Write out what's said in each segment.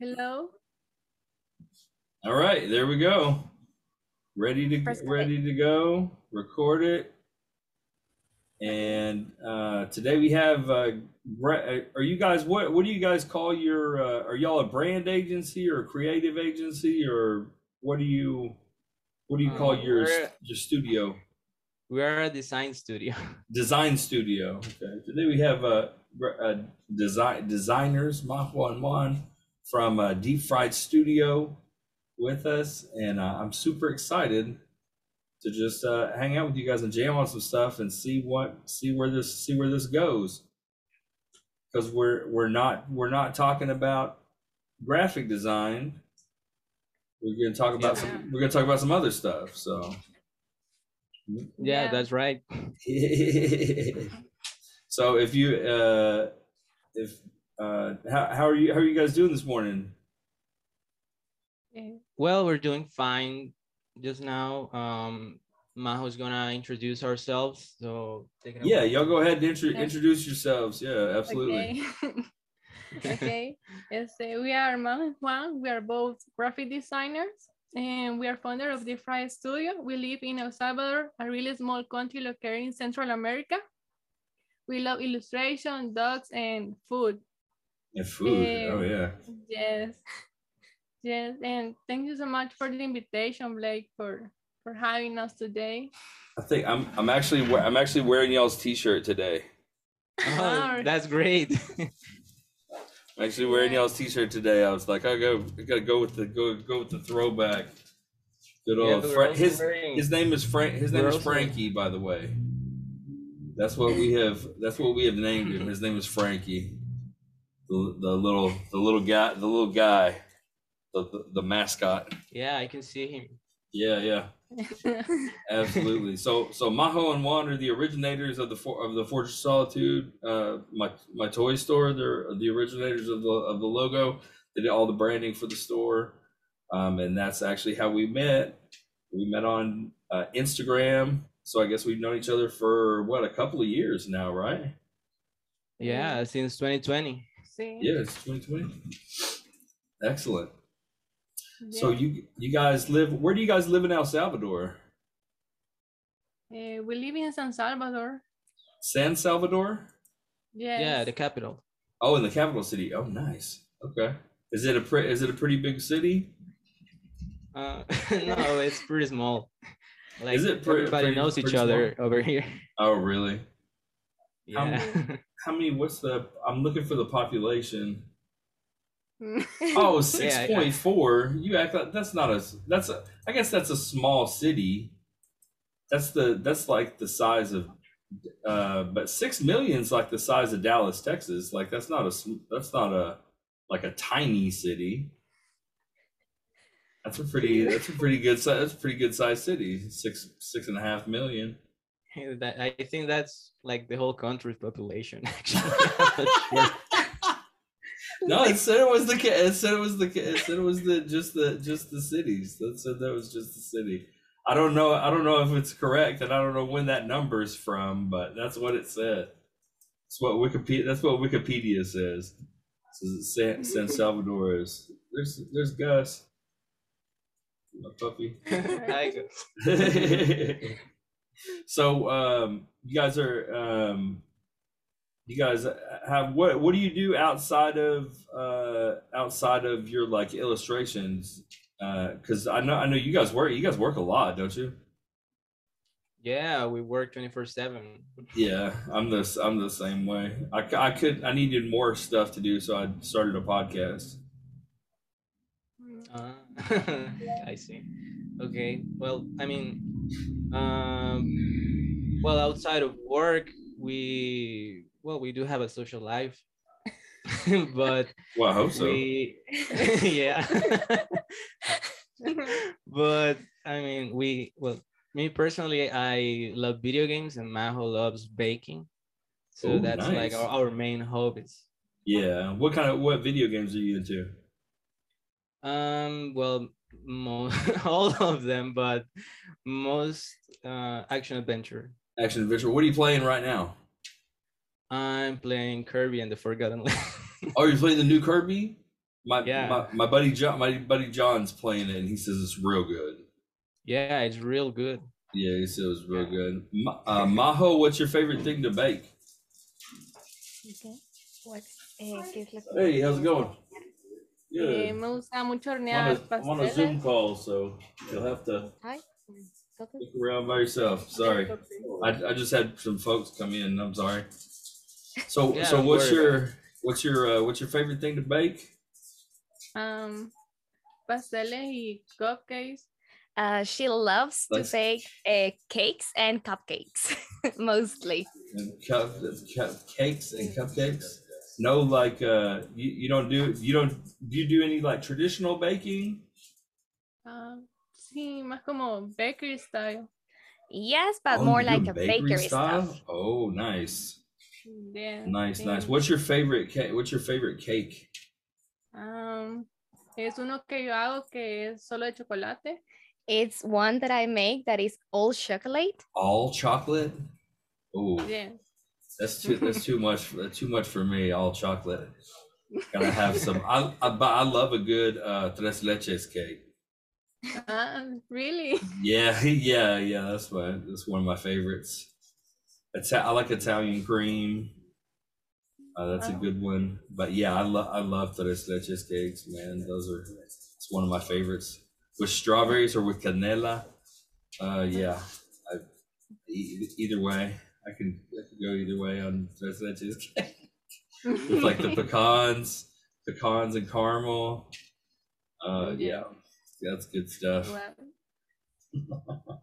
Hello. All right, there we go. Ready to Press ready to go. Record it. And uh, today we have. Uh, are you guys what? What do you guys call your? Uh, are y'all a brand agency or a creative agency or what do you? What do you call Um, your your studio? We are a design studio. Design studio. Okay. Today we have uh, Bre- uh design designers Majo and Juan from uh, Deep Fried Studio with us, and uh, I'm super excited to just uh, hang out with you guys and jam on some stuff and see what see where this see where this goes. Because we're we're not we're not talking about graphic design. We're gonna talk about Yeah. some we're gonna talk about some other stuff. So yeah, Yeah. that's right. so if you uh if uh how, how are you how are you guys doing this morning Well, we're doing fine just now. Um, Majo's gonna introduce ourselves. So take it yeah away. y'all go ahead and intro- Yeah. introduce yourselves yeah absolutely Okay. okay. Este, we are Majo and Juan. We are both graphic designers and we are founder of Deep Fried Studio. We live in El Salvador, a really small country located in Central America. We love illustration, dogs, and food. And food Eh, oh yeah Yes. Yes. And thank you so much for the invitation, Blake, for for having us today. i think i'm i'm actually we- i'm actually wearing y'all's t-shirt today Oh, that's great. i'm actually wearing Yeah. y'all's t-shirt today i was like i go i gotta go with the go go with the throwback good old but we're Fra- his wearing- his name is frank his name We're is also- frankie by the way that's what we have that's what we have named him his name is frankie the, the little the little guy the little guy the, the, the mascot. Yeah, I can see him. yeah yeah. Absolutely. So so majo and juan are the originators of the for, of the fortress of solitude uh my my toy store. They're the originators of the of the logo. They did all the branding for the store. Um and that's actually how we met. We met on uh, instagram. So i guess we've known each other for what a couple of years now right? Yeah, since 2020. Sí. yeah it's 2020 excellent so you you guys live where do you guys live in el salvador Eh, we live in San Salvador. san salvador Yeah. Yeah, the capital. Oh, in the capital city. Oh, nice. Okay. Is it a pre- is it a pretty big city? Uh, no, it's pretty small. Like Is it pre- everybody pretty- knows each pretty other over here. Oh, really? How Yeah. How many? What's the? I'm looking for the population. Oh, Yeah, 6.4. You act like that's not a. That's a. I guess that's a small city. That's the. That's like the size of. Uh, but six million's like the size of Dallas, Texas. Like that's not a. That's not a. Like a tiny city. That's a pretty. That's a pretty good size. That's a pretty good sized city. Six six and a half million. that, I think that's like the whole country's population. Actually, I'm not sure. No, it said it was the. ca- It said it was the. ca- It said it was the just the just the cities. That said that was just the city. I don't know. I don't know if it's correct, and I don't know when that number is from, but that's what it said. That's what Wikipedia. That's what Wikipedia says. Says San, San Salvador is. There's there's Gus. My puppy. I go. So um you guys are um you guys have what what do you do outside of uh outside of your like illustrations uh because i know i know you guys work you guys work a lot don't you Yeah, we work 24 7. yeah i'm this i'm the same way I, I could i needed more stuff to do so i started a podcast Uh, I see. Okay. Well, I mean, um, well, outside of work, we well, we do have a social life, but well i hope so we, yeah. but I mean, we well, me personally, I love video games, and Majo loves baking. So Ooh, that's like our, our main hobbies. yeah what kind of what video games are you into Um, well, mo- all of them, but most uh, action adventure. action adventure what are you playing right now I'm playing Kirby and the Forgotten Land. oh you're playing the new kirby My, Yeah. my my buddy John, my buddy John's playing it, and he says it's real good. Yeah, it's real good. Yeah, he said it was real good. Ma- Uh, Majo, what's your favorite thing to bake? Okay. What, eh, ¿qué es lo que- Hey, how's it going? Eh, me gusta mucho I'm hornear on, a, I'm on a Zoom call, so you'll have to Hi. Okay. look around by yourself. Sorry, I, I just had some folks come in. I'm sorry. So Yeah, so don't what's worry your what's your uh, what's your favorite thing to bake? Um, pasteles y cupcakes. Uh, she loves to Let's- bake uh, cakes and cupcakes, mostly. And cup, cup cakes and cupcakes. No, like uh, you, you don't do you don't do you do any like traditional baking? Um, sí, más como bakery style. Yes, but Oh, more like a bakery stuff. Oh, nice, Yeah. nice, nice. What's your favorite cake? What's your favorite cake? Um, es uno que yo hago que es solo de chocolate. It's one that I make that is all chocolate. All chocolate? Oh, Yeah. that's too that's too much that's too much for me. All chocolate. Gotta have some. I, I but I love a good uh tres leches cake. Ah, really? Yeah, yeah, yeah. That's my that's one of my favorites. Ita- I like Italian cream. Uh, that's a Oh. good one. But yeah, I love I love tres leches cakes, man. Those are it's one of my favorites. With strawberries or with canela. Uh, yeah. I, e- either way, I can, I can go either way on tres leches cake. With like the pecans, pecans and caramel. Uh, yeah, that's good stuff. Wow.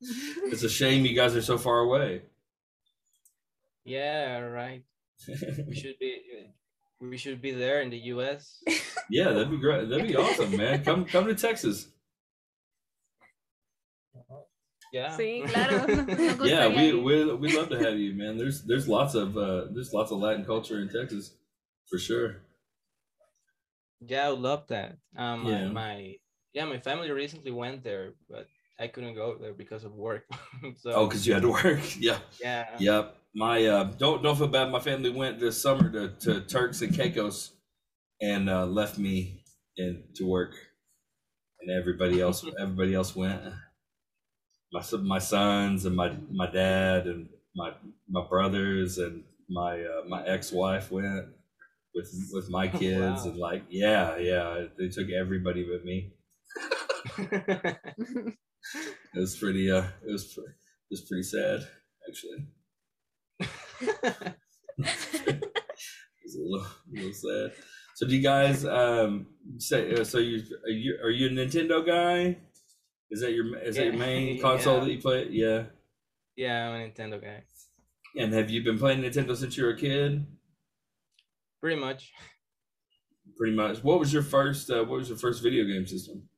It's a shame you guys are so far away. Yeah, right. We should be we should be there in the US. Yeah, that'd be great. That'd be awesome, man. Come come to Texas. Yeah. Sí, claro. Yeah, we we we love to have you, man. There's there's lots of uh there's lots of Latin culture in Texas, for sure. Yeah, I would love that. Um my, Yeah. my yeah, my family recently went there, but I couldn't go there because of work. so Oh, because you had to work. Yeah. yeah. Yep. My uh don't don't feel bad. My family went this summer to, to Turks and Caicos and uh left me in to work. And everybody else everybody else went. My my sons and my my dad and my my brothers and my uh, my ex-wife went with with my kids Wow. and like yeah, yeah, they took everybody but me. It was pretty uh it was it was pretty sad actually. It's a little, a little sad. So do you guys um say uh, so you are you are you a Nintendo guy? Is that your is that your main console Yeah. that you play? Yeah. yeah, I'm a Nintendo guy. And have you been playing Nintendo since you were a kid? Pretty much. Pretty much. What was your first uh, what was your first video game system?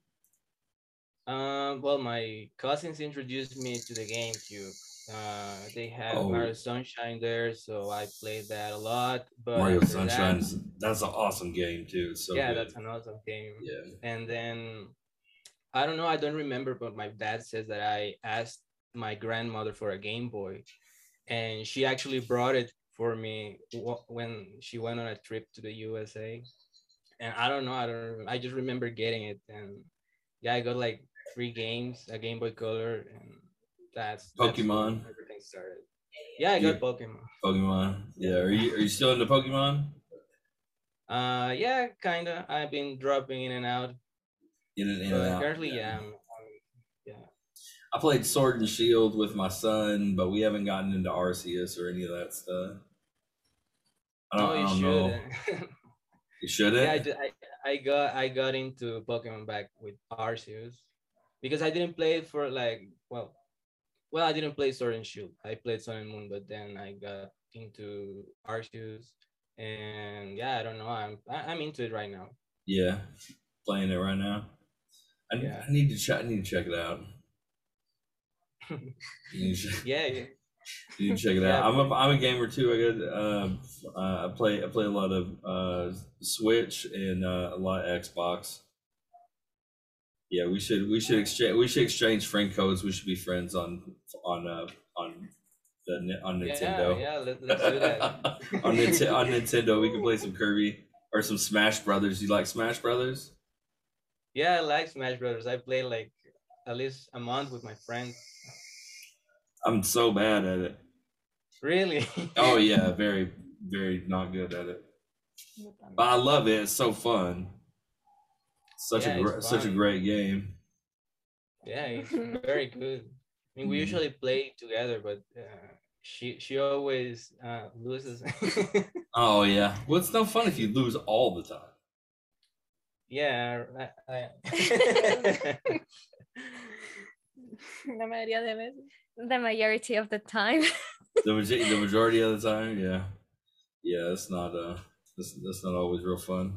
Um, well, my cousins introduced me to the GameCube. Uh, they had Oh. Mario Sunshine there, so I played that a lot. But Mario after that- Sunshine is that's an awesome game too. So yeah, good. that's an awesome game. yeah. And then I don't know, I don't remember, but my dad says that I asked my grandmother for a Game Boy, and she actually brought it for me when she went on a trip to the USA. And I don't know, I don't. I just remember getting it, and yeah, I got like three games, a Game Boy Color, and that's that's Pokemon. everything started. Yeah, I got Pokemon. Pokemon. Yeah. Are you are you still into Pokemon? Uh, yeah, kinda. I've been dropping in and out. In and, in and out. currently, yeah, I'm, I'm- yeah. I played Sword and Shield with my son, but we haven't gotten into Arceus or any of that stuff. I don't, Oh, I you don't know. should. You shouldn't. yeah, I, I, I got I got into Pokemon back with Arceus because I didn't play for like well, well I didn't play Sword and Shield. I played Sun and Moon, but then I got into Arceus, and yeah, I don't know. I'm I- I'm into it right now. Yeah, playing it right now. I, Yeah. I need to check. I need to check it out. You need to check, Yeah, yeah. you check it out. I'm a, I'm a gamer too. I got um, uh, I play I play a lot of uh, Switch and uh, a lot of Xbox. Yeah, we should we should exchange we should exchange friend codes. We should be friends on on uh, on the Ni- on Nintendo. Yeah, yeah. Let, let's do that. on, Ninte- on Nintendo, we can play some Kirby. or some Smash Brothers. You like Smash Brothers? Yeah, I like Smash Brothers. I play like at least a month with my friends. I'm so bad at it. Really? Oh yeah, very, very not good at it. But I love it. It's so fun. Such Yeah, a gr- such a great game. Yeah, it's very good. I mean, we Mhm. usually play together, but uh, she she always uh, loses. Oh yeah. Well, it's no fun if you lose all the time. yeah. I, I... La mayoría de veces. The majority of the time. The, maja- the majority of the time, yeah, yeah. It's not uh, that's, that's not always real fun.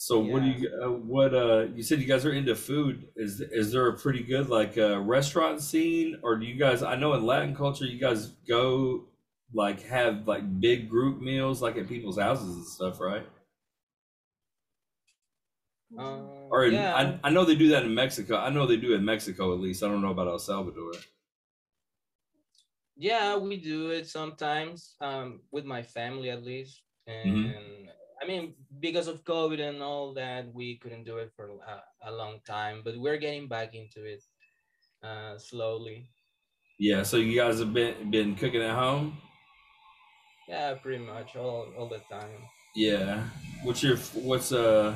So what do you uh, what uh you said you guys are into food. Is is there a pretty good like uh restaurant scene? Or do you guys I know in Latin culture you guys go like have like big group meals like at people's houses and stuff right? Um, or in, yeah. I, I know they do that in Mexico. I know they do in Mexico at least. I don't know about El Salvador. Yeah, we do it sometimes um, with my family at least. And Mhm. I mean, because of COVID and all that, we couldn't do it for a, a long time, but we're getting back into it uh, slowly. yeah so you guys have been been cooking at home Yeah, pretty much all, all the time. Yeah. What's your what's uh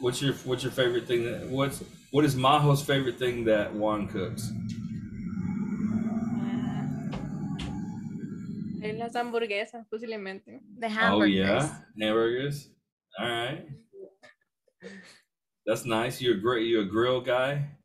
what's your what's your favorite thing that what's what is Majo's favorite thing that Juan cooks? Las hamburguesas, posiblemente. The Oh yeah, hamburgers. All right, that's nice. You're a great. You're a grill guy.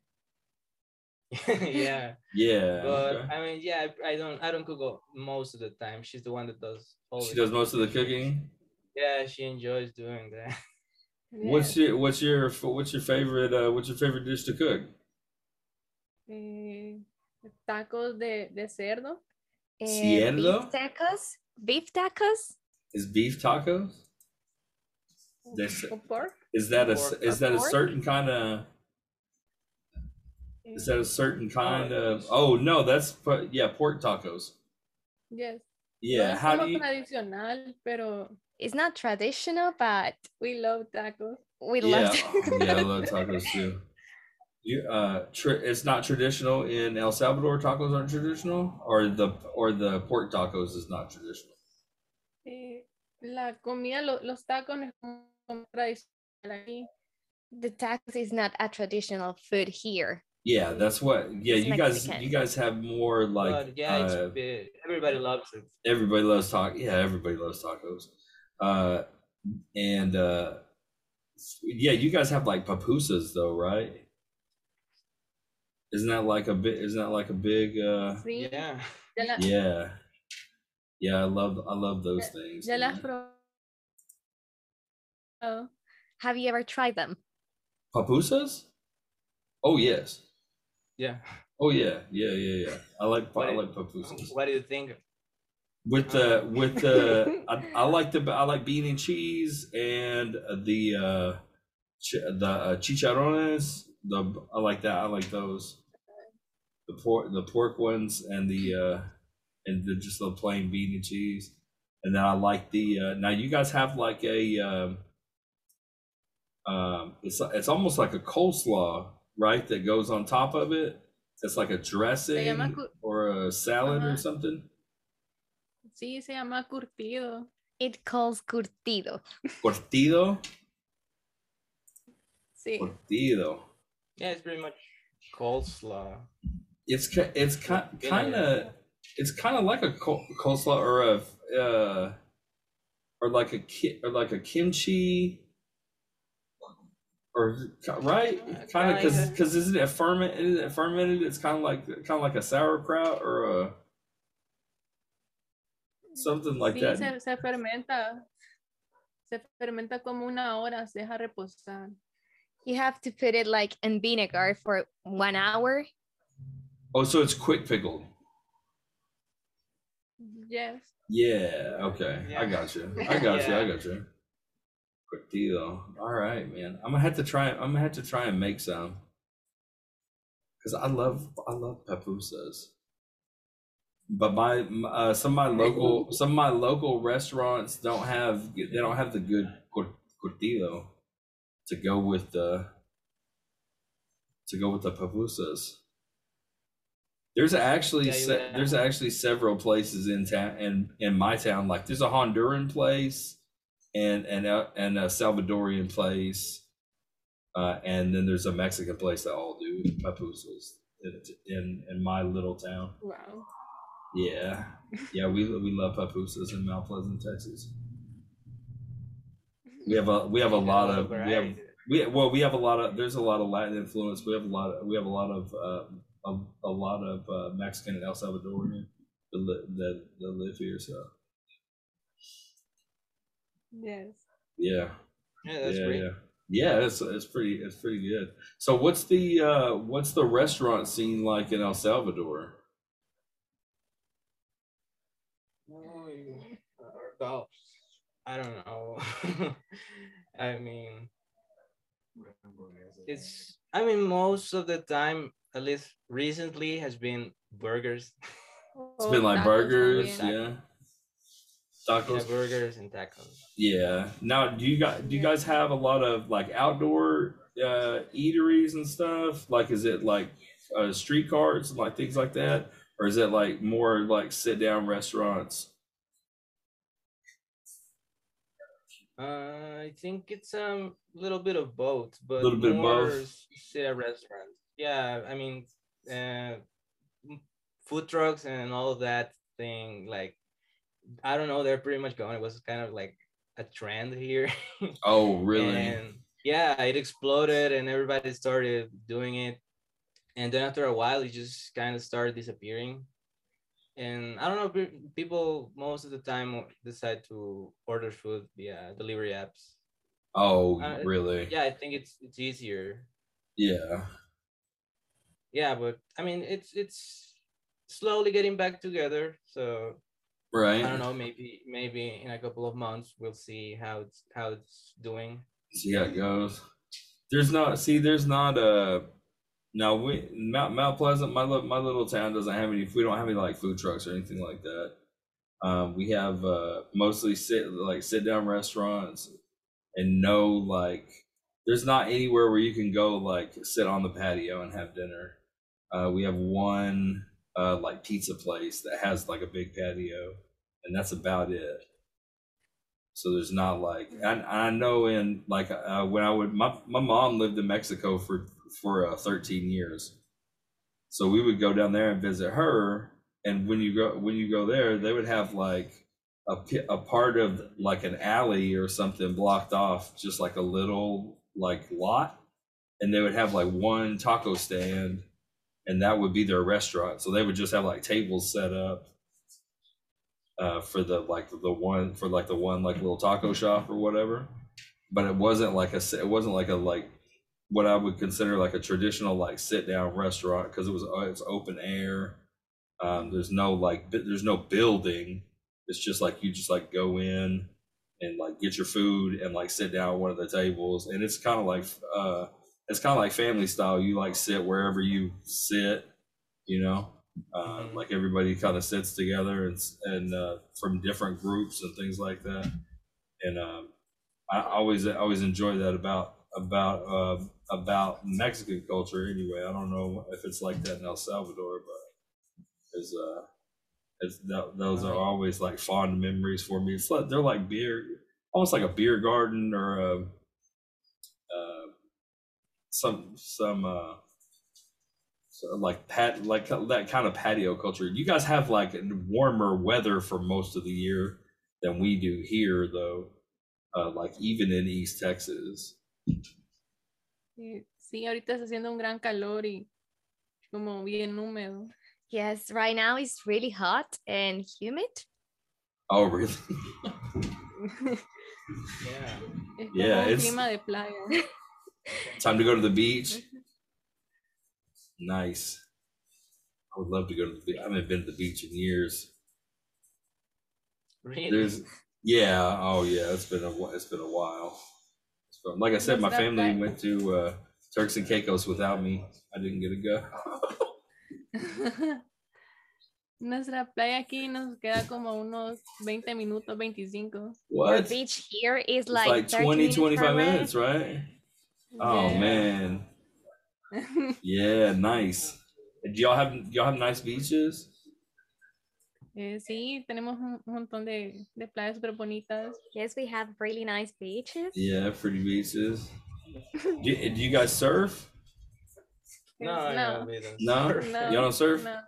yeah, Yeah. but okay. I mean, yeah, I, I don't I don't cook most of the time. She's the one that does all. She does most of the cooking. Yeah, she enjoys doing that. What's your what's your what's your favorite uh what's your favorite dish to cook? Eh, tacos de, de cerdo. Eh, Cerdo? Beef tacos. Beef tacos. Is beef tacos? That's- pork. Is that a Pork. is that a certain kind of is that a certain kind of oh no that's pu- yeah pork tacos yes. yeah No how do you tradicional, pero It's not traditional, but we love tacos. we yeah love to. yeah I love tacos too you uh tra- it's not traditional in El Salvador tacos aren't traditional or the or the pork tacos is not traditional Eh, la comida, lo- los tacos no es como tradicional aquí. the tacos is not a traditional food here. yeah that's what yeah It's you guys you guys have more like but yeah, uh, big. everybody loves it. everybody loves taco yeah everybody loves tacos uh and uh yeah you guys have like pupusas though right isn't that like a bit isn't that like a big uh Sí, Yeah. la- yeah yeah i love i love those things ya las man. Have you ever tried them? pupusas oh yes Yeah. oh yeah yeah yeah yeah i like i like pupusas What do you think? with the with the I, I like the I like bean and cheese and the uh ch- the uh, chicharrones the I like that I like those the pork the pork ones and the uh and the just the plain bean and cheese and then I like the uh now you guys have like a um um it's it's almost like a coleslaw right that goes on top of it it's like a dressing or a salad or Ajá. something Sí, se llama curtido. It calls curtido. Cortido. Sí. Cortido. Yeah, it's pretty much coleslaw. It's it's ki- Yeah. kind of it's kind of like a col- coleslaw or a uh, or like a ki- or like a kimchi or right kind of because because isn't it ferment isn't it fermented it's kind of like kind of like a sauerkraut or a something like sí, that se, se fermenta. Se fermenta como una hora, se deja reposar. You have to put it like in vinegar for one hour. oh so it's quick pickled Yes. Yeah. Okay. I got you. I got you. I got you. Quick deal. All right, man. I'm gonna have to try. I'm gonna have to try and make some. Cause I love I love pupusas. but my uh, some of my local some of my local restaurants don't have they don't have the good cor- curtido to go with the to go with the pupusas. There's actually Yeah, se- would there's actually several places in town in in my town like there's a Honduran place and and a, and a Salvadorian place uh, and then there's a Mexican place that all do pupusas in in, in my little town. Wow. Yeah, yeah, we we love pupusas in Mount Pleasant, Texas. We have a we have a lot of we have we well we have a lot of there's a lot of Latin influence. We have a lot of we have a lot of uh, a, a lot of uh, Mexican and El Salvadorian that that, that live here. So Yes. yeah, Yeah, that's yeah, great. yeah, yeah. It's it's pretty it's pretty good. So what's the uh, what's the restaurant scene like in El Salvador? Well, I don't know. I mean, it's. I mean, most of the time, at least recently, has been burgers. It's been like burgers, también. yeah, Yeah, burgers and tacos. Yeah. Now, do you guys do you guys have a lot of like outdoor uh, eateries and stuff? Like, is it like uh, street carts and like things like that, or is it like more like sit down restaurants? Uh, I think it's um, a little bit of both, but a Little bit more both. sit at restaurants. Yeah, I mean, uh, food trucks and all of that thing. Like, I don't know, they're pretty much gone. It was kind of like a trend here. Oh, really? And yeah, it exploded and everybody started doing it. And then after a while, it just kind of started disappearing. And I don't know, people most of the time decide to order food via delivery apps. oh, uh, really? Yeah, I think it's it's easier. Yeah. Yeah, but I mean, it's it's slowly getting back together. So Right. I don't know, maybe maybe in a couple of months we'll see how it's how it's doing. See how it goes. There's not. See, there's not a. No, we Mount Mount Pleasant. My my little town doesn't have any. We don't have any like food trucks or anything like that. Um, we have uh, mostly sit like sit down restaurants, and no like. There's not anywhere where you can go like sit on the patio and have dinner. Uh, we have one uh, like pizza place that has like a big patio, and that's about it. So there's not like I, I know in like uh, when I would my my mom lived in Mexico for for uh, 13 years, so we would go down there and visit her. And when you go when you go there, they would have like a a part of like an alley or something blocked off, just like a little like lot, and they would have like one taco stand, and that would be their restaurant. So they would just have like tables set up uh, for the like the one for like the one like little taco shop or whatever. But it wasn't like a it wasn't like a like what I would consider like a traditional like sit down restaurant because it was uh, it's open air. Um, there's no like there's no building. It's just like you just like go in and like get your food and like sit down at one of the tables and it's kind of like uh it's kind of like family style. You like sit wherever you sit, you know uh, like everybody kind of sits together and and uh, from different groups and things like that. And um, I always I always enjoy that about about uh, about Mexican culture. Anyway, I don't know if it's like that in El Salvador, but it's uh, it's that, those are always like fond memories for me. It's like they're like beer, almost like a beer garden or a, uh, some some. Uh, so like pat like that kind of patio culture. You guys have like warmer weather for most of the year than we do here, though. Uh, like even in East Texas. Sí, sí, ahorita está haciendo un gran calor y como bien húmedo. Yes, right now it's really hot and humid. Oh, really? Yeah. Es Yeah, it's- clima de playa. Time to go to the beach. Nice. I would love to go to the beach. I haven't been to the beach in years. Really? There's, yeah, oh yeah, it's been a it's been a while. It's like I said, my What's family like? went to uh, Turks and Caicos without me. I didn't get to go. Nuestra playa aquí nos queda como unos 20 minutos, 25. Our What? beach here is It's like, like 30 20, minutes 25 far away. minutes, right? Oh man. Yeah, nice. Do y'all have y'all have nice beaches? Eh, sí, tenemos un montón de, de playas súper bonitas. Yes, we have really nice beaches. Yeah, pretty beaches. Do, do you guys surf? No, No. no, No? No, Y'all don't surf? no.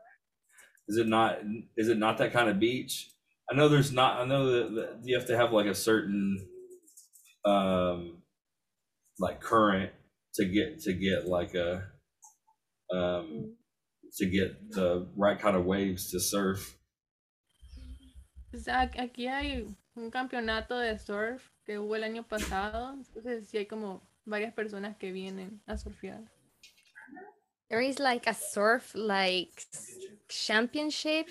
Is it not? Is it not that kind of beach? I know there's not. I know that, that you have to have like a certain, um, like current to get to get like a, um, to get the right kind of waves to surf. Pues, aquí hay un campeonato de surf que hubo el año pasado. Entonces sí hay como varias personas que vienen a surfear. There is like a surf like championship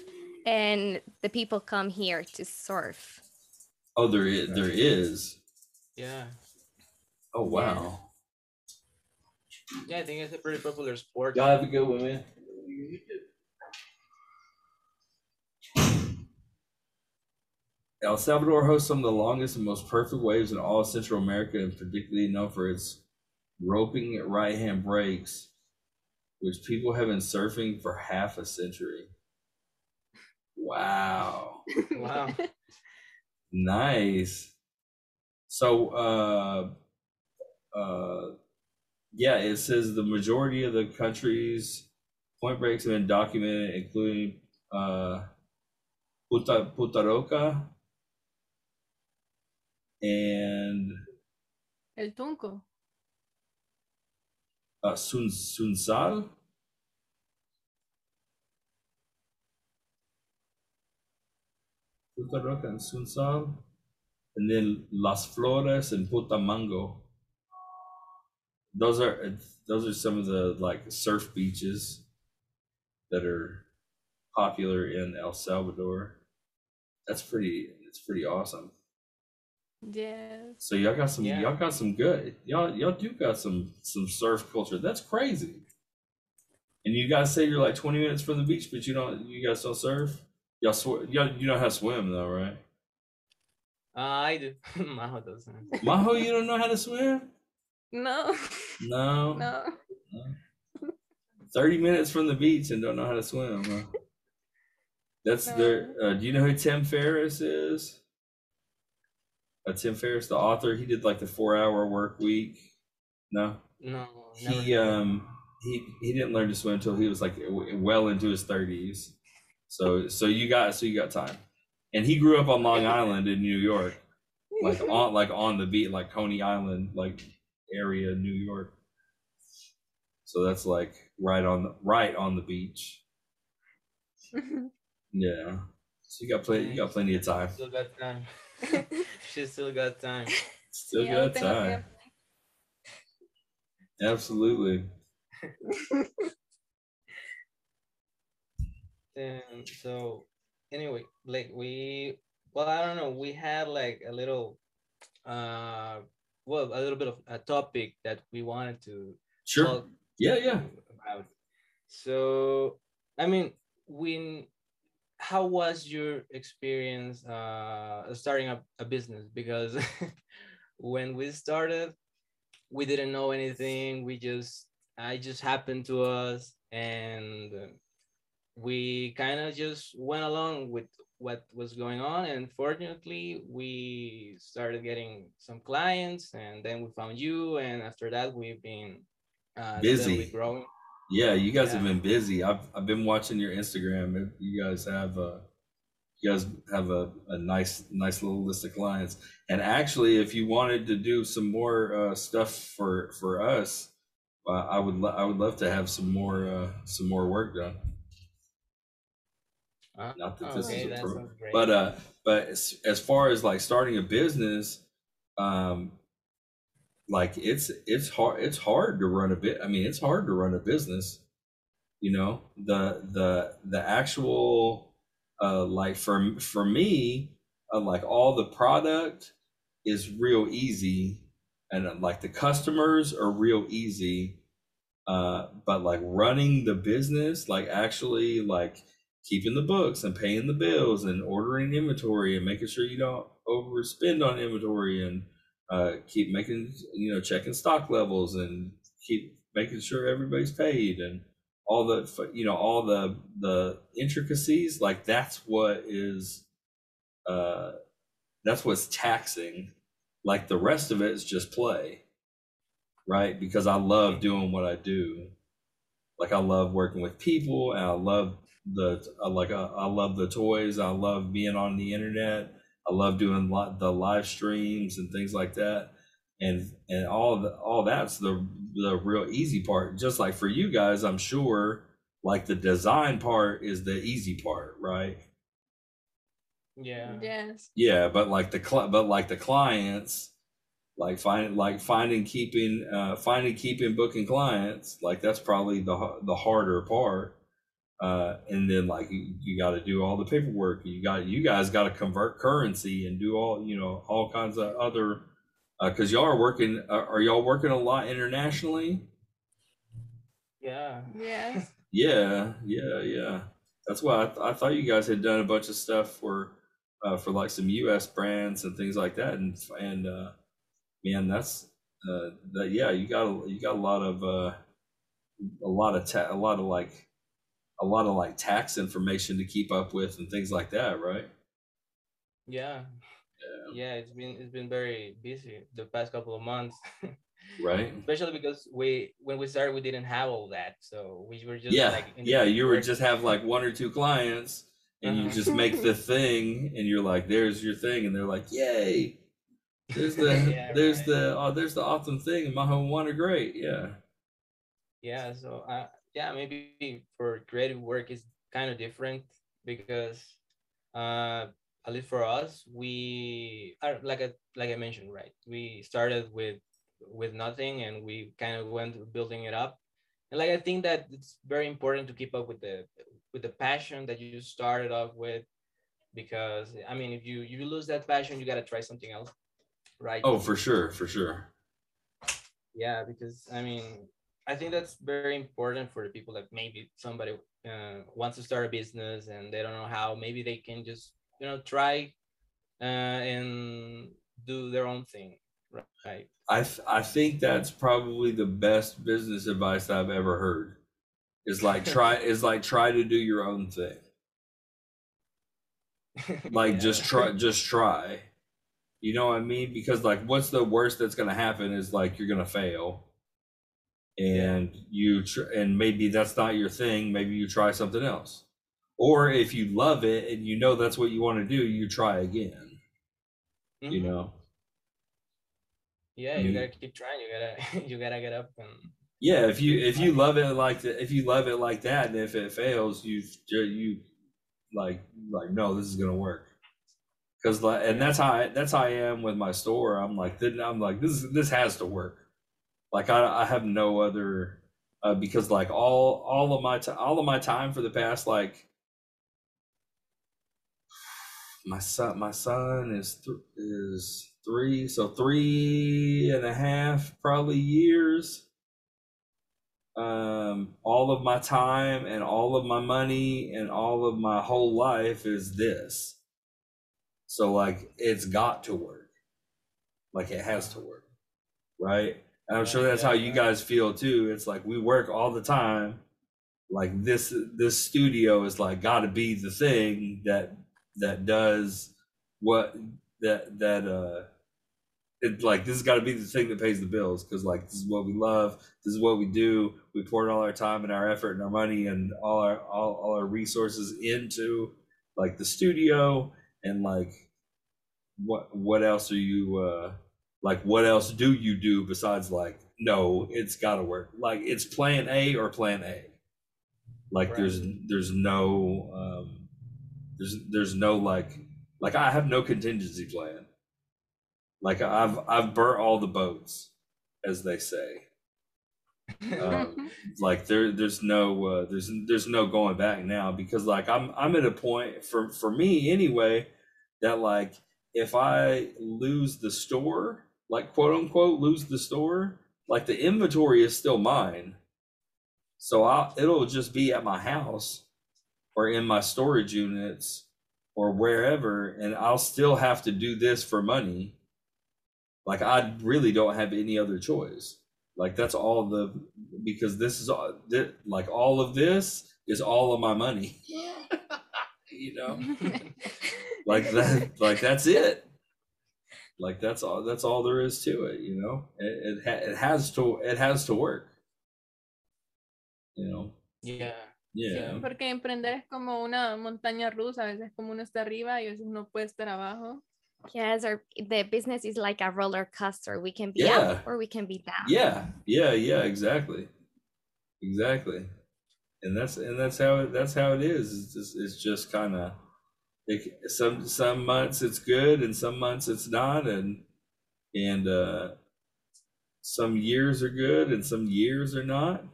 and the people come here to surf. Oh, there is. There is. Yeah. Oh wow. Yeah, I think it's a pretty popular sport. Y'all have a good one, man. El Salvador hosts some of the longest and most perfect waves in all of Central America and particularly known for its roping right hand breaks, which people have been surfing for half a century. Wow. Wow. Nice. So, uh, uh, yeah, it says the majority of the country's point breaks have been documented, including uh, Puta, Putaroca and El Tunco. uh, Sun, Sunsal. Putaroca and Sunsal. And then Las Flores and Putamango. Those are those are some of the like surf beaches that are popular in El Salvador. That's pretty it's pretty awesome. Yes. So y'all got some Yeah. y'all got some good y'all y'all do got some some surf culture. That's crazy. And you guys say you're like 20 minutes from the beach, but you don't you guys don't surf? Y'all sw- y'all you know how to swim though, right? Uh, I do. Majo doesn't. Majo, you don't know how to swim? No, No. no. 30 minutes from the beach and don't know how to swim. Huh? That's their uh, do you know who Tim Ferriss is? Uh, Tim Ferriss, the author, he did like the four hour work week. No? No. he um he he didn't learn to swim until he was like well into his 30s so so you got so you got time. And he grew up on long island in new york like on like on the beach like coney island like area new york. So that's like right on the right on the beach. Yeah. So you got plenty you got plenty of time. Still got time. she still got time. still Sí, aún got time. Absolutely. And so anyway, like we well, I don't know, we had like a little uh well, a little bit of a topic that we wanted to sure. talk yeah yeah. about. So I mean, when how was your experience uh starting up a business? Because when we started, we didn't know anything. We just I just happened to us and we kind of just went along with what was going on and fortunately we started getting some clients and then we found you and after that we've been uh, Busy. growing Yeah, you guys have been busy. I've I've been watching your Instagram. You guys have a you guys have a, a nice nice little list of clients. And actually, if you wanted to do some more uh, stuff for for us, uh, I would lo- I would love to have some more uh, some more work done. Uh, Not that this okay, is a that pro, but uh, but as, as far as like starting a business, um, like it's it's hard it's hard to run a bit. I mean, it's hard to run a business. You know, the the the actual uh, like for for me, uh, like all the product is real easy, and uh, like the customers are real easy. Uh, but like running the business, like actually like keeping the books and paying the bills and ordering inventory and making sure you don't overspend on inventory and uh, keep making you know checking stock levels and keep making sure everybody's paid and all the you know all the the intricacies like that's what is uh that's what's taxing like the rest of it is just play right? Because i love doing what i do. Like i love working with people and i love the I like I, I love the toys. I love being on the internet i love doing li- the live streams and things like that and and all the, all that's the the real easy part just like for you guys i'm sure like the design part is the easy part right Yeah. Yes. yeah but like the cli but like the clients like finding like finding keeping uh finding keeping booking clients like that's probably the the harder part uh and then like you, you got to do all the paperwork you got you guys got to convert currency and do all you know all kinds of other because y'all are working uh, are y'all working a lot internationally Yeah. Yes. yeah yeah yeah that's why I, th- I thought you guys had done a bunch of stuff for uh, for like some us brands and things like that and and uh man that's uh that yeah you got a, you got a lot of uh a lot of ta- a lot of like a lot of like tax information to keep up with and things like that right Yeah. Yeah. It's been it's been very busy the past couple of months. right Especially because we when we started we didn't have all that. So we were just yeah like yeah you were just have like one or two clients and you just make the thing and you're like there's your thing and they're like yay there's the Yeah, there's right. the oh there's the awesome thing and my home one are great yeah yeah so uh, yeah maybe for creative work is kind of different because uh at least for us we are like I, like i mentioned right? We started with with nothing and we kind of went building it up. And like i think that it's very important to keep up with the with the passion that you started off with because i mean if you you lose that passion you got to try something else right? Oh for sure for sure. Yeah because i mean i think that's very important for the people that maybe somebody uh, wants to start a business and they don't know how maybe they can just you know try uh, and do their own thing right I th- I think that's probably the best business advice I've ever heard. Is like try is like try to do your own thing. Like Yeah. just try just try. You know what I mean? Because like what's the worst that's going to happen is like you're going to fail. And you tr- and maybe that's not your thing, maybe you try something else. Or if you love it and you know that's what you want to do, you try again, you Mhm. know. yeah you you- gotta keep trying you gotta you gotta get up and Yeah, if you if you love it like that, if you love it like that, and if it fails, you you like like no, this is gonna work. Cause like, and that's how I, that's how I am with my store. I'm like, then I'm like, this this has to work. Like I I have no other uh, because like all all of my all of my time for the past like my son my son is th- is three so three and a half probably years. Um all of my time and all of my money and all of my whole life is this. So like it's got to work. Like it has to work right and i'm sure that's how you guys feel too. It's like we work all the time. Like this this studio is like got to be the thing that that does what that that uh it like this has got to be the thing that pays the bills because like this is what we love. This is what we do. We poured all our time and our effort and our money and all our all, all our resources into like the studio. And like what what else are you uh like what else do you do besides like no it's got to work? Like it's plan a or plan a. Like Right. there's there's no um there's there's no like like i have no contingency plan. Like i've i've burnt all the boats as they say. Um, like there there's no uh, there's there's no going back now because like I'm I'm at a point for for me anyway that like if I lose the store like quote unquote lose the store like the inventory is still mine. So I it'll just be at my house or in my storage units or wherever and I'll still have to do this for money. Like I really don't have any other choice. Like that's all the because this is all thi- like all of this is all of my money. You know? Like that like that's it like that's all that's all there is to it you know it it, ha- it has to it has to work you know Yeah. yeah Porque emprender es como una montaña rusa, a veces como uno está arriba y a veces uno puede estar abajo. Yes, our the business is like a roller coaster. We can be Yeah. up or we can be down. yeah yeah yeah exactly exactly and that's and that's how it that's how it is it's just it's just kind of it, some some months it's good and some months it's not and and uh some years are good and some years are not.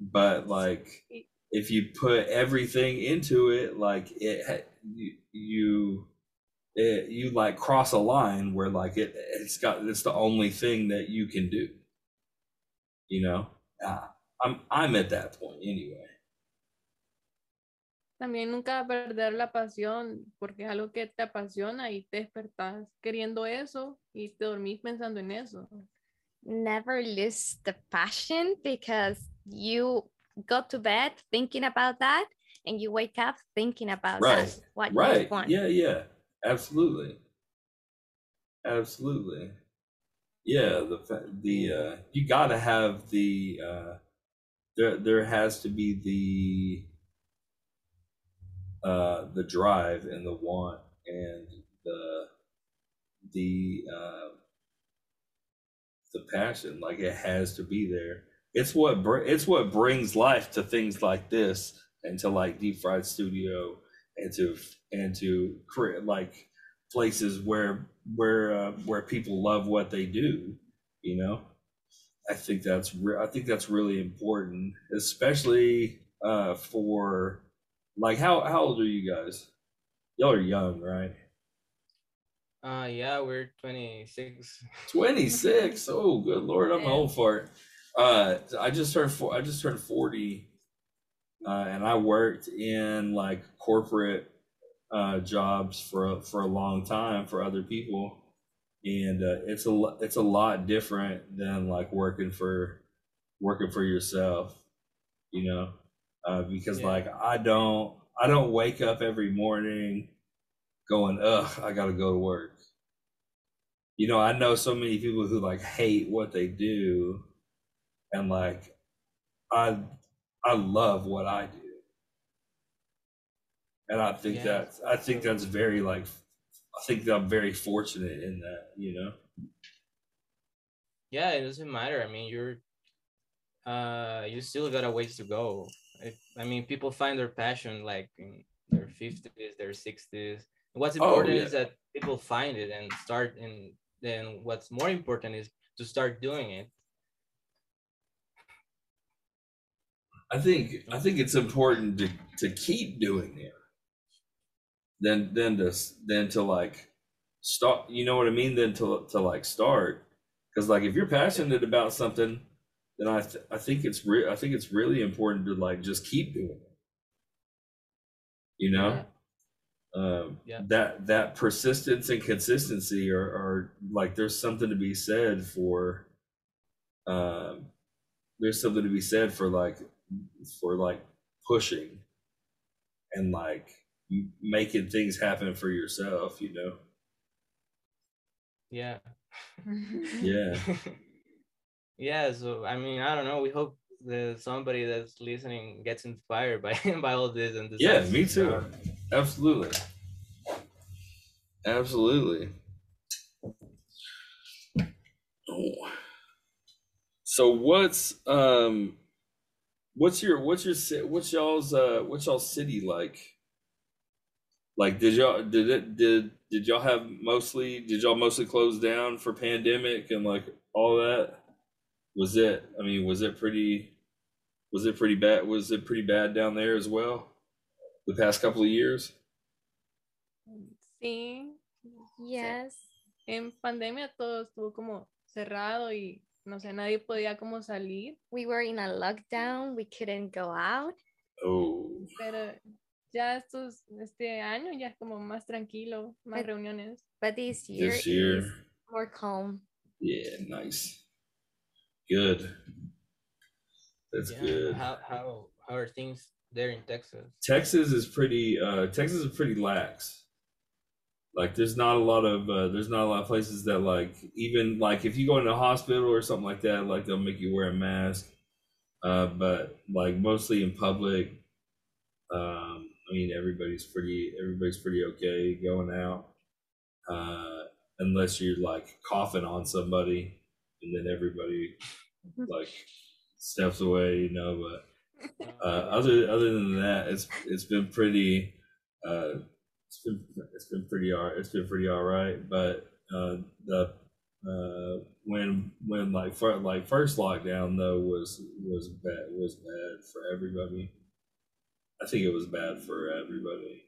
But like if you put everything into it like it you, you it, you like cross a line where like it it's got it's the only thing that you can do. You know? Uh, i'm i'm at that point anyway También nunca perder la pasión, porque es algo que te apasiona y te despertás queriendo eso y te dormís pensando en eso. Never lose the passion because you go to bed thinking about that and you wake up thinking about Right, that. What you right want. yeah yeah absolutely absolutely yeah the the uh you gotta have the uh there there has to be the uh the drive and the want and the the uh the passion. Like it has to be there. It's what br- it's what brings life to things like this and to like deep fried studio and to and to create like places where where uh, where people love what they do you know? I think that's re- i think that's really important especially uh for like how how old are you guys? Y'all are young right? Uh, yeah, we're 26. 26 oh good lord i'm Yeah. old for it. Uh i just turned four i just turned 40 uh and i worked in like corporate uh jobs for a- for a long time for other people. And uh, it's a it's a lot different than like working for working for yourself you know uh because Yeah. like i don't i don't wake up every morning going ugh i gotta go to work you know, I know so many people who like hate what they do, and like, I, I love what I do, and I think Yeah. that's I think that's very like, I think that I'm very fortunate in that, you know. Yeah, it doesn't matter. I mean, you're, uh, you still got a ways to go. It, I mean, people find their passion like in their 50s, their 60s. What's Oh, important yeah. is that people find it and start, and then what's more important is to start doing it. I think I think it's important to to keep doing it, than than to than to like start. You know what I mean? Than to to like start, because like if you're passionate about something, then I th- I think it's re- I think it's really important to like just keep doing it. You know, um, Yeah. that that persistence and consistency are, are like there's something to be said for. Um, there's something to be said for like for like pushing and like making things happen for yourself you know Yeah. yeah yeah. So I mean, I don't know. We hope that somebody that's listening gets inspired by by all this and yeah decides me too absolutely absolutely Oh. so what's um what's your what's your what's y'all's uh what's y'all's city like like did y'all did it did did y'all have mostly did y'all mostly close down for pandemic and like all that was it i mean was it pretty was it pretty bad was it pretty bad down there as well the past couple of years Sí, Yes. en pandemia todo estuvo como cerrado y no sé, nadie podía como salir, We were in a lockdown. We couldn't go out. oh pero ya estos, este año ya es como más tranquilo, más But- reuniones. But this year, This year. more calm. Yeah, nice. Good. That's Yeah, good. How how how are things there in Texas? Texas is pretty uh Texas is pretty lax. Like there's not a lot of uh there's not a lot of places that like even like if you go into a hospital or something like that, like they'll make you wear a mask. Uh but like mostly in public, um I mean everybody's pretty everybody's pretty okay going out. Uh unless you're like coughing on somebody and then everybody like steps away, you know, but uh, other other than that, it's it's been pretty uh, it's been it's been pretty all it's been pretty all right. But uh, the uh, when when like for, like first lockdown though was was bad was bad for everybody. I think it was bad for everybody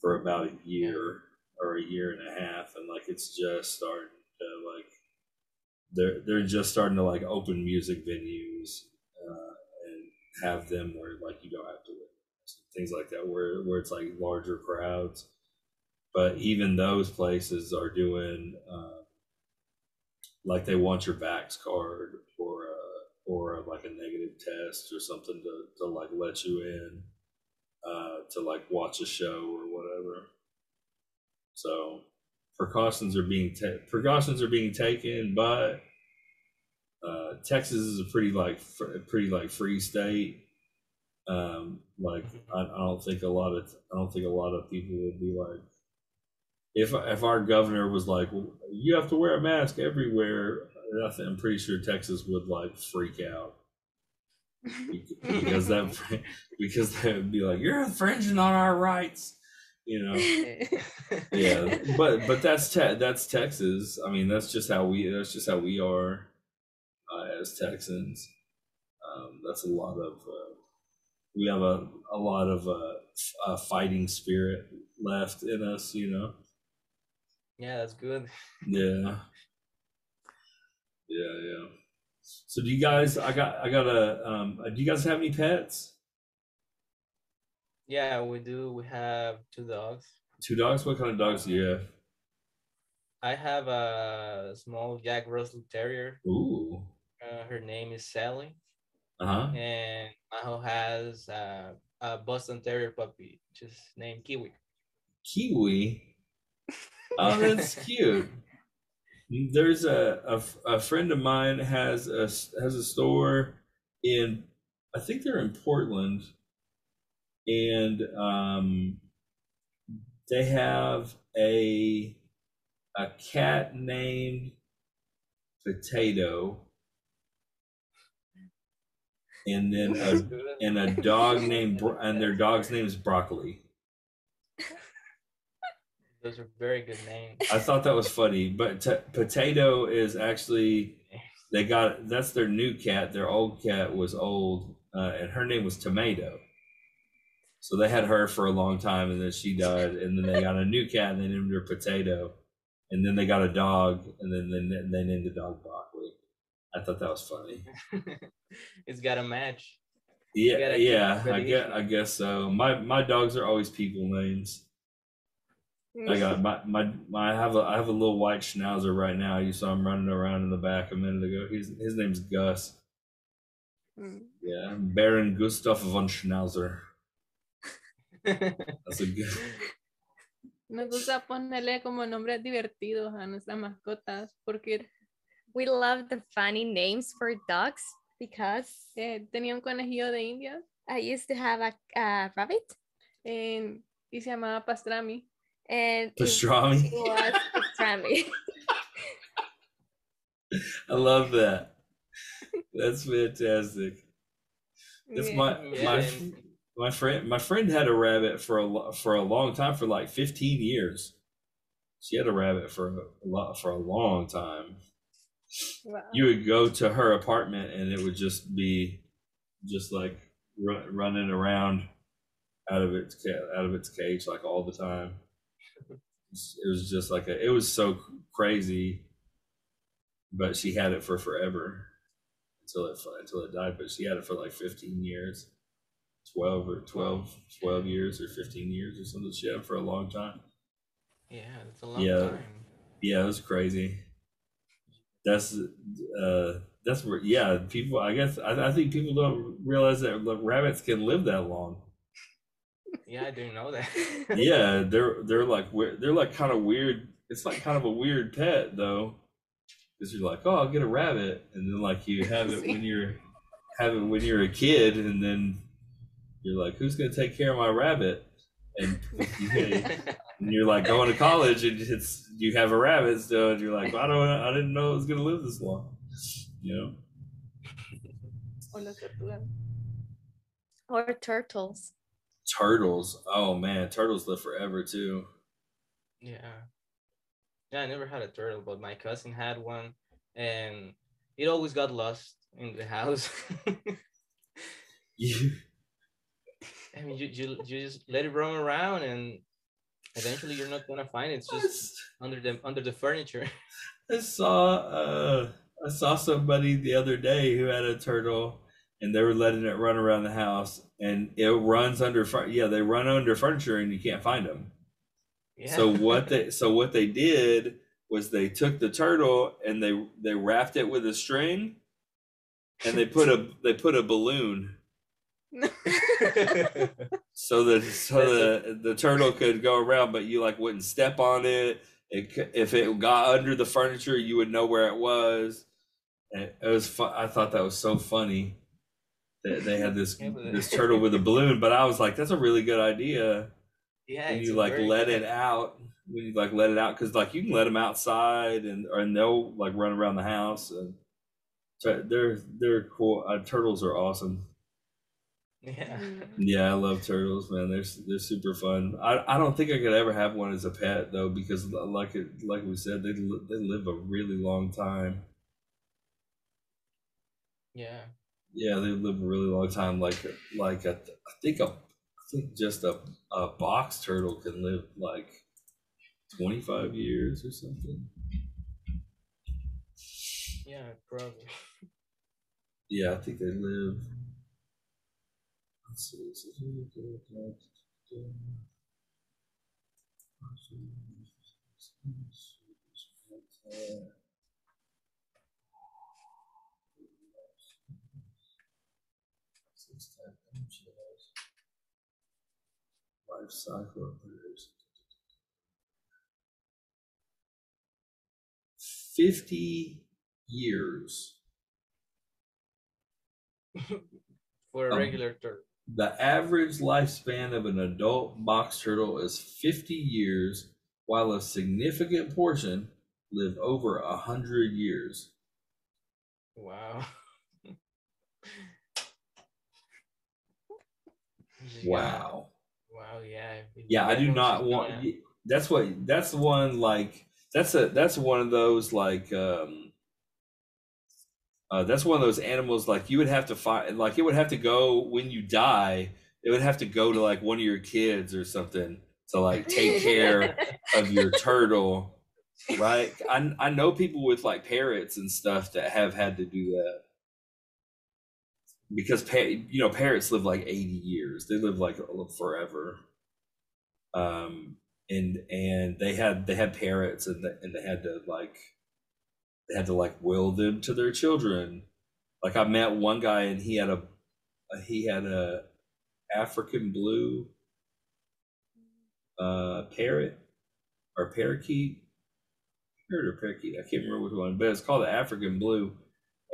for about a year or a year and a half, and like it's just starting to like they're they're just starting to like open music venues uh, and have them where like you don't have to things like that where where it's like larger crowds. But even those places are doing uh, like they want your vax card or uh, or like a negative test or something to, to like let you in uh, to like watch a show or whatever. So precautions are being ta- precautions are being taken, but uh, Texas is a pretty like fr- pretty like free state. Um, like I, I don't think a lot of I don't think a lot of people would be like if if our governor was like well, you have to wear a mask everywhere. Think, I'm pretty sure Texas would like freak out because that because they would be like you're infringing on our rights, you know? Yeah but but that's te- that's texas. I mean that's just how we that's just how we are uh, as texans. Um, that's a lot of uh, we have a, a lot of uh, uh, fighting spirit left in us you know? Yeah, that's good. yeah. Yeah yeah. So do you guys i got i got a um do you guys have any pets Yeah, we do. We have two dogs. two dogs what kind of dogs do you have I have a small Jack Russell Terrier. ooh Uh, her name is Sally, uh-huh and Majo has uh, a Boston Terrier puppy, just named Kiwi. Kiwi. Oh, that's cute. There's a a friend of mine has a has a store in I think they're in Portland, and um, they have a a cat named Potato, and then a and a dog named and their dog's name is Broccoli. Those are very good names. I thought that was funny, but t- Potato is actually they got that's their new cat. Their old cat was old, uh, and her name was Tomato. So they had her for a long time, and then she died, and then they got a new cat, and they named her Potato, and then they got a dog, and then they, they named the dog Broccoli. I thought that was funny. it's got a match. Yeah, yeah, I tradition. guess I guess so. My my dogs are always people names. I got my, my my I have a I have a little white schnauzer right now. You saw him running around in the back a minute ago. His his name's Gus. Mm. Yeah, Baron Gustav von Schnauzer. That's a good. Nos gusta ponerle como nombres divertidos a nuestras mascotas porque We love the funny names for dogs because eh, tenía un conejillo de indias I used to have a, a rabbit eh, y se llamaba Pastrami. and Pastrami. it was pastrami. I love that. That's fantastic. That's Yeah. my my Yeah. My friend my friend had a rabbit for a for a long time for like 15 years. She had a rabbit for a lot for a long time. Wow. you would go to her apartment and it would just be just like ru- running around out of its out of its cage like all the time it was just like a, it was so crazy but she had it for forever until it until it died but she had it for like 15 years 12 or 12, 12 years or 15 years or something. She had for a long time. Yeah, that's a long Yeah. time. Yeah, it was crazy. That's uh that's where yeah, people I guess I, I think people don't realize that rabbits can live that long. Yeah, I didn't know that. Yeah, they're they're like they're like kind of weird. It's like kind of a weird pet though. Cuz you're like, "Oh, I'll get a rabbit." And then like you have it when you're have it when you're a kid and then you're like, "Who's going to take care of my rabbit?" And and you're like going to college and it's you have a rabbit still and you're like I don't I didn't know it was gonna live this long you know Or turtles. turtles oh man turtles live forever too Yeah. Yeah, I never had a turtle, but my cousin had one and it always got lost in the house. you I mean, you, you, you just let it roam around and eventually you're not gonna find it. It's just under the under the furniture. I saw uh I saw somebody the other day who had a turtle and they were letting it run around the house and it runs under yeah they run under furniture and you can't find them Yeah. So what they so what they did was they took the turtle and they they wrapped it with a string and they put a they put a balloon so that so the the turtle could go around but you like wouldn't step on it. It if it got under the furniture you would know where it was. And it was fun. I thought that was so funny. That they had this this turtle with a balloon, but I was like, that's a really good idea yeah, when you like let good- it out when you like let it out because like you can let them outside and or they'll like run around the house and so they're they're cool uh, turtles are awesome Yeah. yeah i love turtles man they're they're super fun i, I don't think i could ever have one as a pet though because like it like we said they li- they live a really long time Yeah. yeah they live a really long time like like a, i think a i think just a, a box turtle can live like 25 years or something Yeah, probably. Yeah, I think they live. Let's see. this is really good, like, uh, Life cycle of players. Fifty years. For a Um, regular turtle. The average lifespan of an adult box turtle is 50 years, while a significant portion live over a hundred years. Wow. Wow. Wow, yeah. Yeah, I do not want. That's what. That's one. Like that's a. That's one of those like. um uh, that's one of those animals like you would have to find like it would have to go when you die it would have to go to like one of your kids or something to like take care of your turtle right? I, I know people with like parrots and stuff that have had to do that. Because pa- you know parrots live like 80 years. They live like forever. Um and and they had they had parrots and they, and they had to like they had to like will them to their children. Like i met one guy and he had a he had a african blue uh parrot or parakeet. Parrot or parakeet i can't remember which one but it's called the african blue.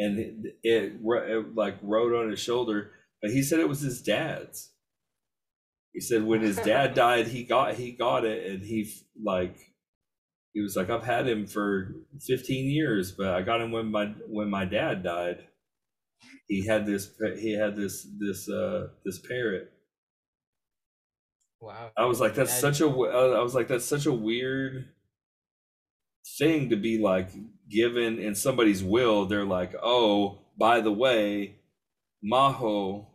And it, it, it like rode on his shoulder but he said it was his dad's. He said when his dad died he got he got it and he like he was like i've had him for 15 years but i got him when my when my dad died he had this he had this this uh this parrot Wow. I was like, that's Yeah, such a. uh, was like, that's such a weird thing to be like given in somebody's will. They're like, oh, by the way, Majo,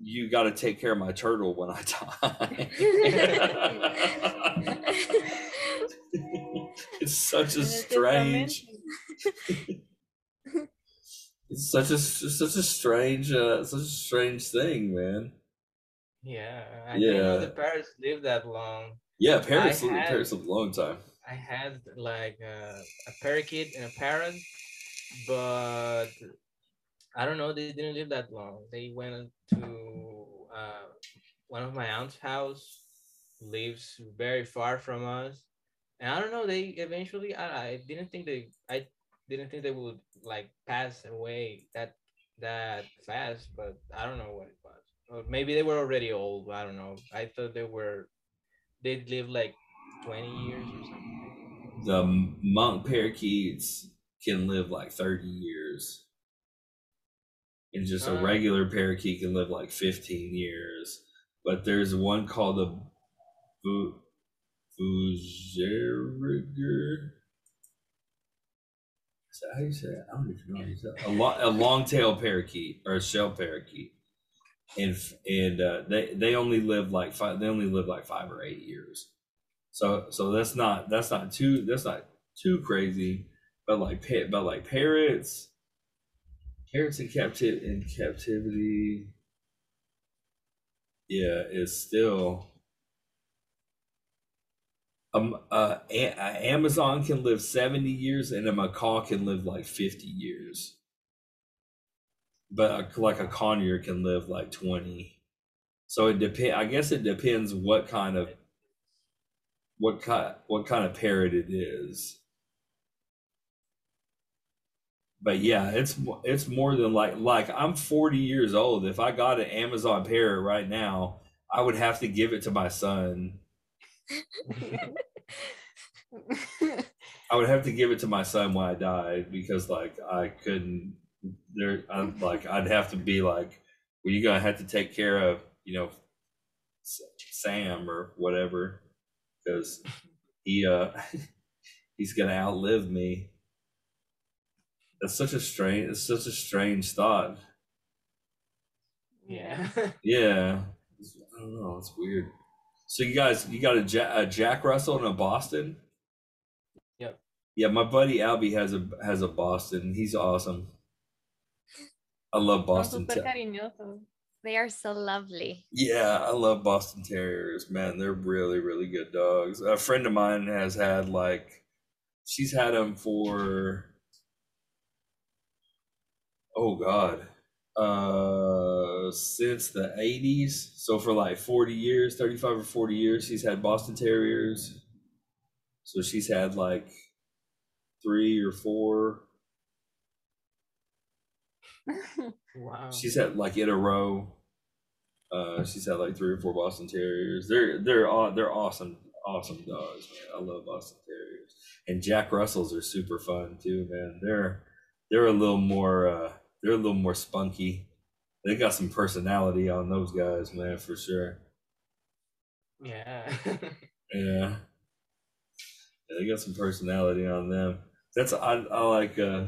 you got to take care of my turtle when I die. it's such a strange. It's such a such a strange uh, such a strange thing, man. Yeah, I didn't know Yeah. the parrots live that long. Yeah, parrots I live had- parrots live a long time. I had like a, a parakeet and a parrot, but I don't know. They didn't live that long. They went to uh, one of my aunt's house, lives very far from us, and I don't know. They eventually. I, I didn't think they. I didn't think they would like pass away that that fast, but I don't know what it was. Or maybe they were already old. I don't know. I thought they were. They'd live like twenty years or something. The monk parakeets can live like 30 years. And just a Ah. regular parakeet can live like 15 years. But there's one called the Bujeriger. Is that how you say it? I don't even know how you say it. A, lo- a long-tailed parakeet or a shell parakeet. And and uh, they they only live like five. They only live like five or eight years. So so that's not that's not too that's not too crazy, but like but like parrots, parrots in captivity in captivity, yeah, is still. A- Amazon can live seventy years, and a macaw can live like fifty years. But a, like a conure can live like twenty. So it depend. I guess it depends what kind of what kind what kind of parrot it is. But yeah, it's it's more than like like I'm 40 years old. If I got an Amazon parrot right now, I would have to give it to my son. I would have to give it to my son when I died because like I couldn't there I'm like I'd have to be like well you're gonna have to take care of you know Sam or whatever because he uh he's gonna outlive me. That's such a strange it's such a strange thought. Yeah. Yeah. I don't know, it's weird. So you guys you got a, ja- a Jack Russell and a Boston? Yep. Yeah, my buddy Albie has a has a Boston. He's awesome. I love Boston. súper Ter- They are so lovely. yeah, I love Boston Terriers, man. They're really, really good dogs. A friend of mine has had like, she's had them for, oh God, uh, since the 80s. So for like 40 years, 35 or 40 years, she's had Boston Terriers. So she's had like three or four. wow. She's had like in a row. Uh, she's had like three or four Boston Terriers. They're they're aw- they're awesome, awesome dogs, man. I love Boston Terriers, and Jack Russells are super fun too, man. They're they're a little more uh, they're a little more spunky. They got some personality on those guys, man, for sure. yeah. Yeah, yeah they got some personality on them. That's I I like uh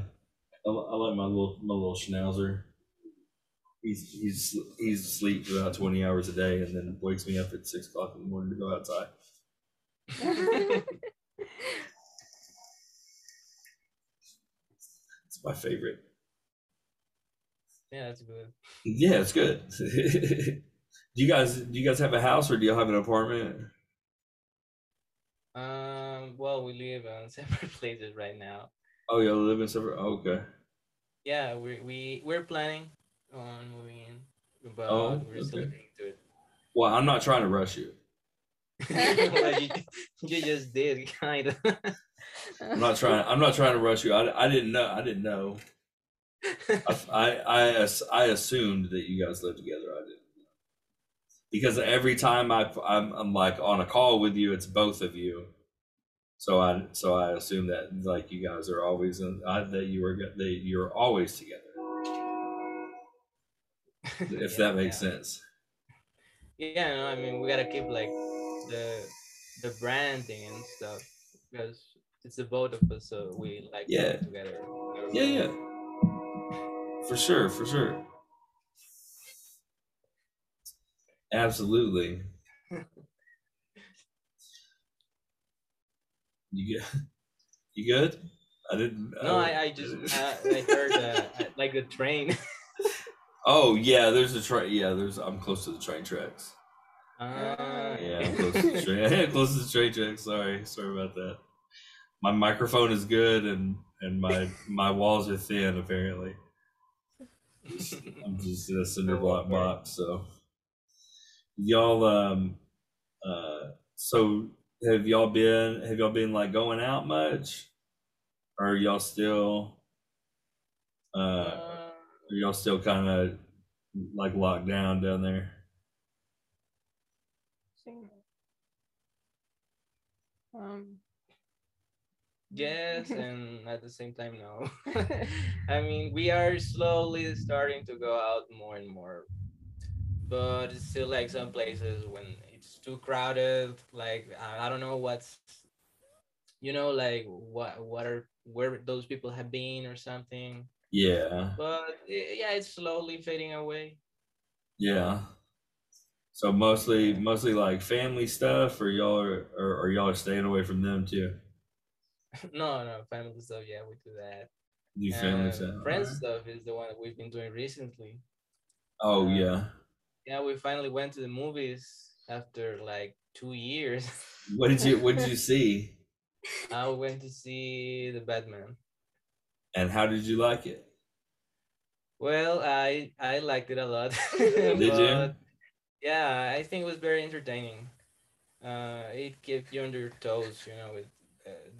I, I like my little my little schnauzer. He's he's he's asleep for about twenty hours a day, and then wakes me up at six o'clock in the morning to go outside. It's my favorite. Yeah, that's good. Yeah, it's good. do you guys do you guys have a house or do you have an apartment? Um, well, we live on separate places right now. Oh, you live in separate. Oh, okay. Yeah, we we we're planning on moving in, but Oh, we're still okay. looking into it. Well, I'm not trying to rush you. Well, you, you just did kind of. I'm not trying. I'm not trying to rush you. I, I didn't know. I didn't know. I, I I assumed that you guys lived together. I didn't because every time I I'm, I'm like on a call with you, it's both of you. So I so I assume that like you guys are always in, uh, that you were that you're always together. If Yeah, that makes yeah. sense. Yeah, no, I mean we gotta keep like the the branding and stuff because it's the both of us, so we like Yeah. together. Yeah, yeah. For sure, for sure. Absolutely. You good? You good? I didn't. No, I, I just uh, I heard uh, like the train. Oh yeah, there's a train. Yeah, there's. I'm close to the train tracks. Ah, Yeah, I'm close to the train. close to the train tracks. Sorry, sorry about that. My microphone is good, and and my my walls are thin. Apparently, I'm just in a cinder Don't block box. So, y'all, um, uh, so have y'all been have y'all been like going out much, or are y'all still, uh, Uh, are y'all still kind of like locked down down there? Um, yes, and at the same time, no. I mean, we are slowly starting to go out more and more, but it's still like some places when it's too crowded. Like I, I don't know what's, you know, like what what are where those people have been or something. Yeah. But yeah, it's slowly fading away. Yeah. So mostly, mostly like family stuff, or y'all are, or, or y'all are staying away from them too. No, no, family stuff. Yeah, we do that. Do family stuff. friends stuff is the one that we've been doing recently. Oh uh, yeah. Yeah, we finally went to the movies after like two years. What did you What did you see? I went to see the Batman. And how did you like it? Well, I I liked it a lot. Did you? Yeah, I think it was very entertaining. Uh, it kept you on your toes, you know, with uh,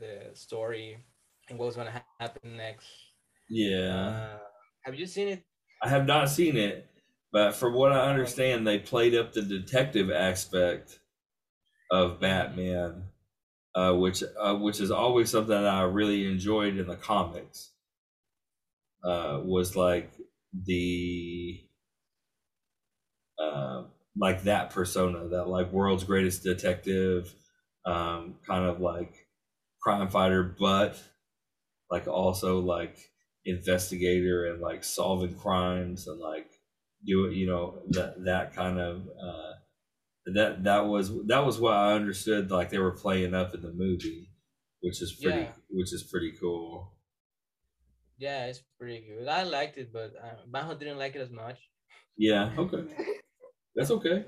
the story and what's gonna ha- happen next. Yeah. Uh, have you seen it? I have not seen it, but from what I understand, they played up the detective aspect of Batman, uh, which uh, which is always something that I really enjoyed in the comics. Uh, was like the uh, like that persona, that like world's greatest detective, um, kind of like crime fighter, but like also like investigator and like solving crimes and like do it, you know, that that kind of uh that that was that was what I understood like they were playing up in the movie, which is pretty Yeah. which is pretty cool. Yeah, it's pretty good. I liked it, but uh, Majo didn't like it as much. Yeah, okay. That's okay.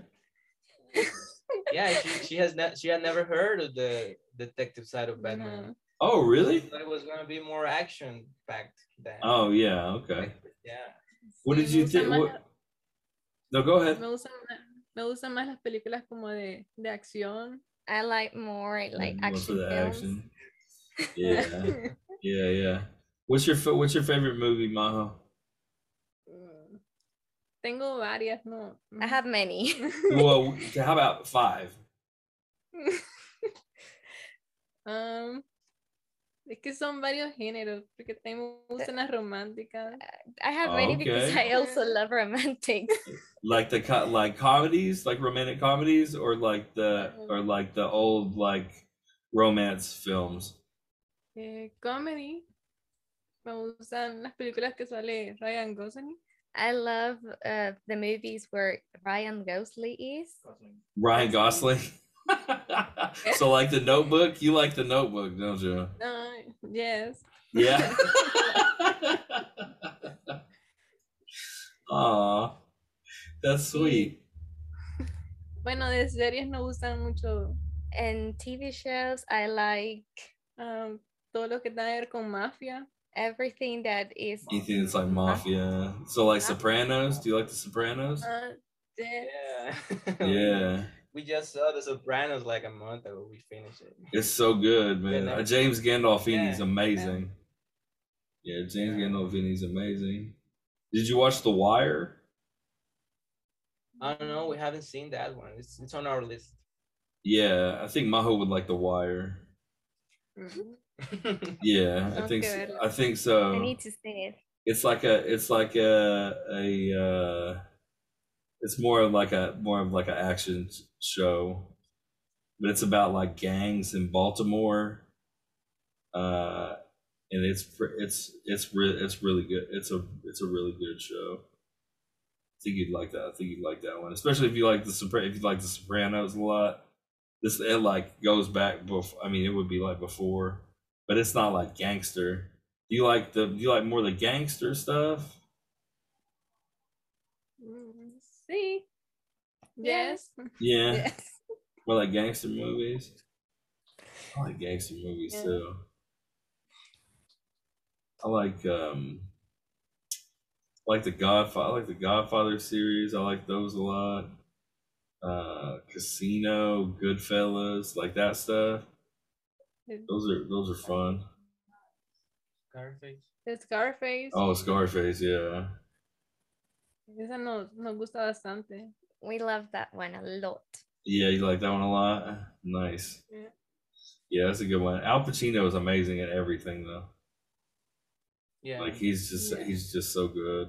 Yeah, she, she has ne- she had never heard of the detective side of Batman. no. Oh, really? Thought it was gonna be more action packed than. Oh, yeah, okay. Yeah. What did you think? What... No, go ahead. Me gustan, me gustan más las películas como de, de acción. I like more like More action for the films. action. Yeah, yeah, yeah. What's your What's your favorite movie, Majo? Mm. Tengo varias, no. I have many. Well, how about five? Um, es que son varios géneros, porque también me gustan las románticas. I have many because I also love romantics. like the co- like comedies, like romantic comedies, or like the or like the old like romance films. Eh, comedy. Me gustan las películas que sale Ryan Gosling. I love uh, the movies where Ryan Gosling is. Ryan Gosling. so like the Notebook, you like the Notebook, don't you? No, yes. Yeah. Aw, that's sweet. Bueno, de series no gustan mucho And TV shows, I like um, todo lo que tenga que ver con mafia. Everything that is. Anything that's like mafia. So like Sopranos. Do you like the Sopranos? Yes. Yeah. Yeah. we just saw The Sopranos like a month ago. We finished it. It's so good, man. Yeah, Uh, James Gandolfini's Yeah, amazing. Yeah, James Yeah. Gandolfini's amazing. Did you watch The Wire? I don't know. We haven't seen that one. It's it's on our list. Yeah, I think Majo would like The Wire. Mm. Yeah, I think so. I think so. I need to see it. It's like a it's like a a uh it's more of like a more of like an action show. But it's about like gangs in Baltimore. Uh and it's it's it's re- it's really good. It's a it's a really good show. I think you'd like that. I think you'd like that one, especially if you like the Sopra- if you like the Sopranos a lot. This it like goes back before. I mean, it would be like before, but it's not like gangster. Do you like the do you like more the gangster stuff? See. Yes. Yeah. Yes. More like gangster movies. I like gangster movies yeah. too. I like um I like the Godfather I like the Godfather series. I like those a lot. Uh Casino, Goodfellas, like that stuff. Those are those are fun. Scarface. The Scarface. Oh, Scarface, yeah. Esa nos, nos gusta bastante. We love that one a lot. Yeah, you like that one a lot? Nice. Yeah. Yeah, that's a good one. Al Pacino is amazing at everything though. Yeah. Like he's just Yeah. he's just so good.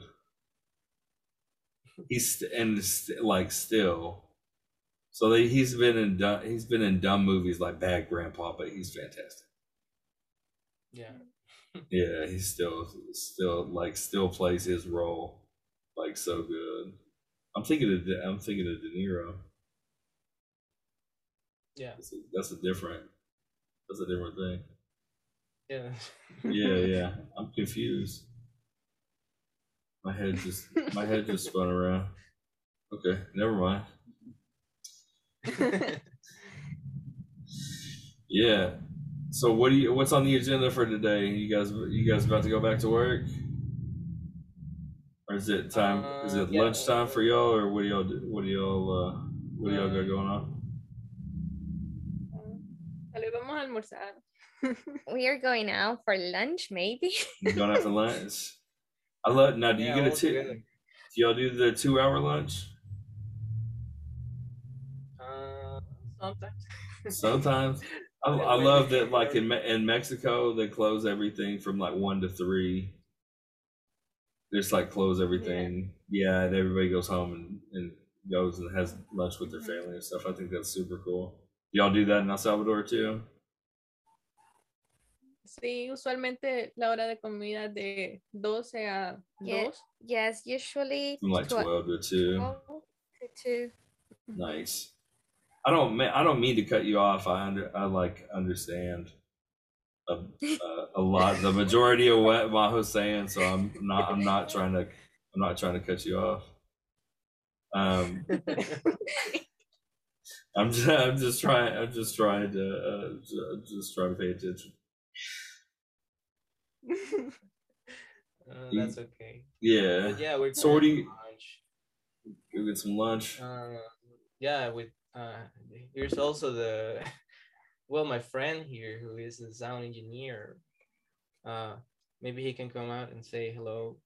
He's st- and st- like still, so they, he's been in dumb, he's been in dumb movies like Bad Grandpa, but he's fantastic. yeah. Yeah, he's still still like still plays his role like so good. I'm thinking of De- I'm thinking of De Niro. Yeah. That's a, that's a different that's a different thing. Yeah. Yeah, yeah. I'm confused. My head just my head just spun around. Okay, never mind. Yeah. So what do you what's on the agenda for today? You guys you guys about to go back to work? Or is it time is Uh, it yeah. lunchtime for y'all or what do y'all do what do y'all uh what do y'all got going on? Tal vez vamos a almorzar. We are going out for lunch, maybe. You going out for lunch? I love now do you Yeah, get a all two together. do y'all do the two hour lunch? Sometimes. Sometimes I, I love that like in in Mexico they close everything from like one to three. They just like close everything. Yeah, and everybody goes home and, and goes and has lunch with their mm-hmm. family and stuff. I think that's super cool. Y'all do that in El Salvador too? Sí, usualmente la hora de comida de 12 a Yeah. 2. yes, usually From like twe- twelve to two. 12 to 2. Mm-hmm. Nice. I don't ma- I don't mean to cut you off. I under I like understand a, a, a lot the majority of what Majo's saying, so I'm not I'm not trying to I'm not trying to cut you off. Um, I'm just I'm just trying I'm just trying to uh, ju- just trying to pay attention. Uh, that's okay. Yeah, But yeah, we're sorting. what do going you- to lunch. go get some lunch. Uh, yeah, with uh, here's also the well, my friend here who is a sound engineer. Uh, maybe he can come out and say hello.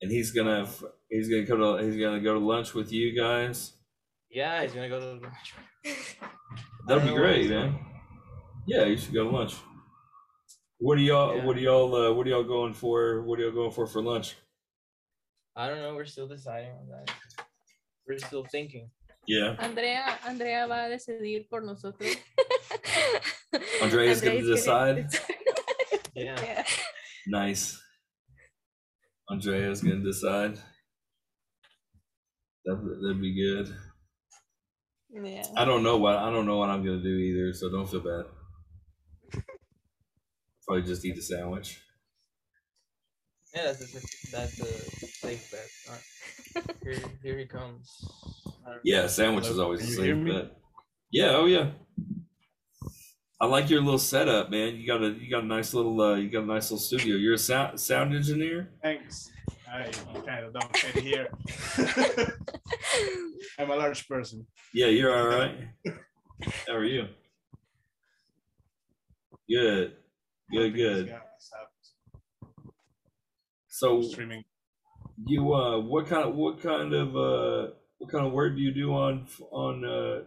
And he's gonna he's gonna come to he's gonna go to lunch with you guys. Yeah, he's gonna go to lunch. That'll be great, man. Yeah, you should go to lunch. What are y'all? Yeah. What are y'all? Uh, what are y'all going for? What are y'all going for for lunch? I don't know. We're still deciding on that. We're still thinking. Yeah, Andrea, Andrea va a decidir por nosotros. Andrea's gonna Andrea's decide? Yeah. Yeah. nice. Andrea's gonna decide. That that'd be good. Yeah. I don't know what I don't know what I'm gonna do either, so don't feel bad. Probably just eat the sandwich. Yeah, that's a, that's a safe bet. Alright. Here, here he comes. Yeah, sandwich is always can a you safe hear me? bet. Yeah, oh yeah. I like your little setup, man. You got a you got a nice little uh, you got a nice little studio. You're a sound sound engineer. Thanks. I kind of don't fit here. I'm a large person. Yeah, you're all right. How are you? Good, good, good. So streaming. you uh, what kind of what kind of uh, what kind of work do you do on on uh,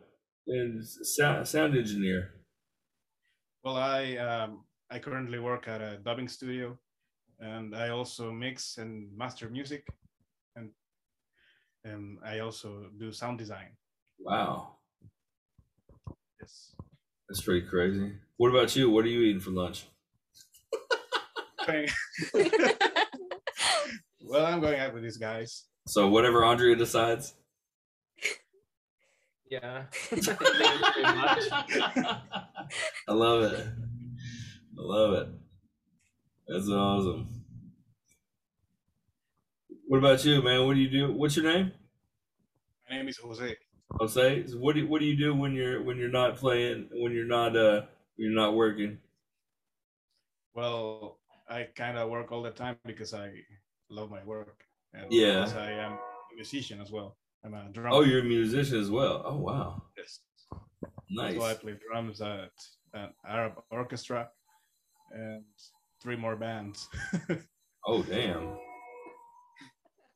in sound sound engineer? Well, I um, I currently work at a dubbing studio, and I also mix and master music, and and I also do sound design. Wow, Yes. that's pretty crazy. What about you? What are you eating for lunch? Well, I'm going out with these guys. So whatever Andrea decides. Yeah. Thank you very much. I love it. I love it. That's awesome. What about you, man? What do you do? What's your name? My name is Jose. Jose, so what do what do you do when you're when you're not playing when you're not uh when you're not working? Well, I kind of work all the time because I love my work. And Yeah. I am a musician as well. I'm a drummer. Oh, you're a musician as well. Oh wow, Yes. nice. So I play drums at an Arab orchestra and three more bands. Oh damn.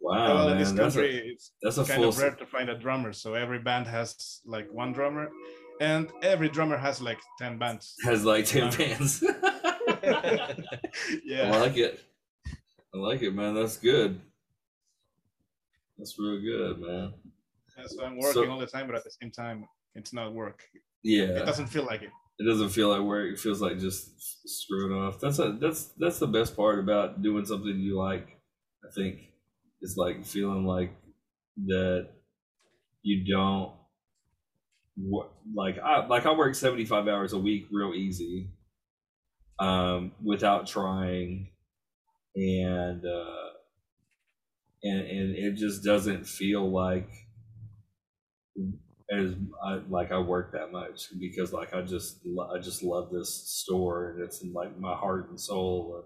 Wow, well, in man, this that's a it's that's a kind full. of rare to find a drummer. So every band has like one drummer, and every drummer has like 10 bands. Has like ten bands. yeah. Oh, I like it. I like it, man. That's good. That's real good, man. Yeah, so I'm working So- all the time, but at the same time, it's not work. Yeah, It doesn't feel like it. it doesn't feel like work. It feels like just screwing off. That's a that's that's the best part about doing something you like. I think it's like feeling like that you don't like I like I work seventy five hours a week real easy, um, without trying, and uh, and and it just doesn't feel like as I, like I work that much because like I just I just love this store and it's in like my heart and soul.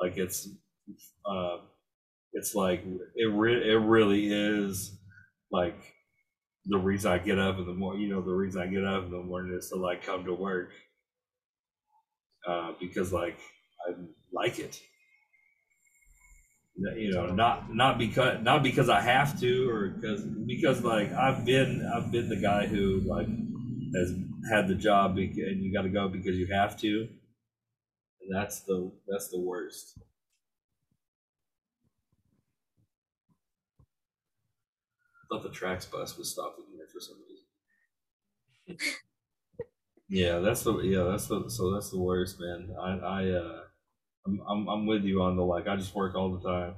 Like it's uh, it's like it re- it really is like the reason I get up in the morning. You know, the reason I get up in the morning is to like come to work uh, because like I like it. You know, not not because not because I have to or because because like I've been I've been the guy who like has had the job and you got to go because you have to, and that's the that's the worst. I thought the tracks bus was stopping here for some reason. yeah, that's the yeah that's the so that's the worst, man. I I uh I'm I'm I'm with you on the like I just work all the time.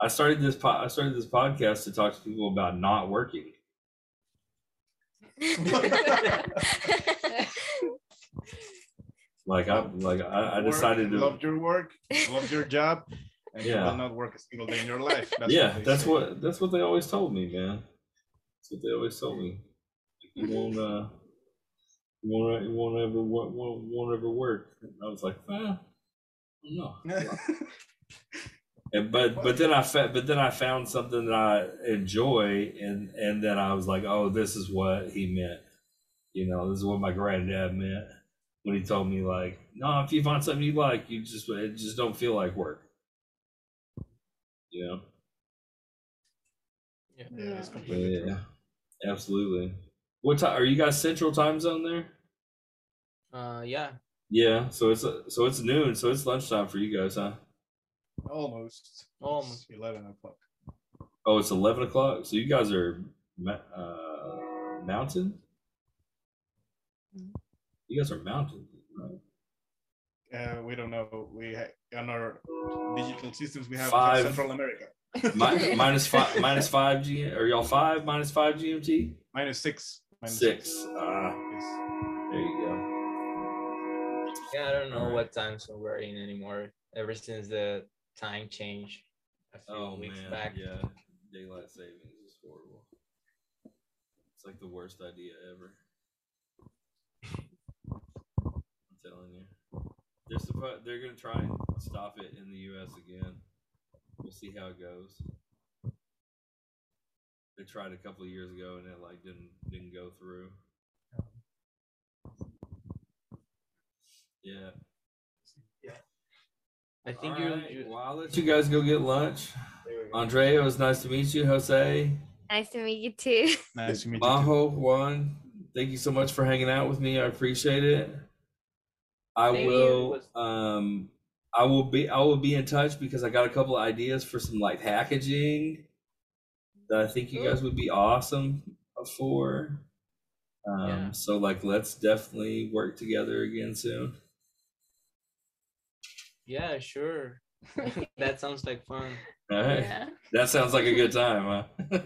I started this po- I started this podcast to talk to people about not working. Like I like I, I Work, decided to love your work, love your job, and you will not work a single day in your life. That's yeah, they that's say. what that's what they always told me, man. That's what they always told me. You won't uh, you won't you won't ever won't, won't, won't ever work. And I was like, ah, no. And, but but then I fa- but then I found something that I enjoy, and and then I was like, oh, this is what he meant. You know, this is what my granddad meant when he told me like, no, if you find something you like, you just it just don't feel like work. You know. Yeah. yeah, it's Yeah. true. Yeah, absolutely. What time are you guys Central Time Zone there? Uh, yeah. Yeah, so it's so it's noon, so it's lunchtime for you guys, huh? Almost. Almost. It's Eleven o'clock. Oh, it's eleven o'clock. So you guys are uh, mountain. You guys are mountain, right? Uh, we don't know. We ha- on our digital systems we have Five. Central America. Mi- minus five, minus five G. Are y'all five minus five GMT? Minus six. Minus Six. Ah, Yes. there you go. Yeah, I don't know Alright. what time zone we're in anymore. Ever since the time change a few Oh weeks man, back. yeah, daylight savings is horrible. It's like the worst idea ever. I'm telling you, they're supposed they're gonna try and stop it in the U.S. again. We'll see how it goes. They tried a couple of years ago and it like didn't didn't go through. Yeah. I think All you, right, you Well, I'll let you guys go get lunch. there go. Andrea, it was nice to meet you. Jose. nice to meet you too. Nice to meet you. too. Majo, Juan, thank you so much for hanging out with me. I appreciate it. I Thank you. will um I will be I will be in touch because I got a couple of ideas for some like packaging that I think you guys would be awesome for. Um Yeah. so like let's definitely work together again soon. Yeah, sure. that sounds like fun. All right. Yeah. That sounds like a good time, huh?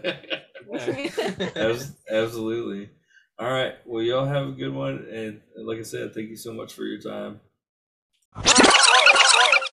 Absolutely. All right. Well, y'all have a good one. And like I said, thank you so much for your time.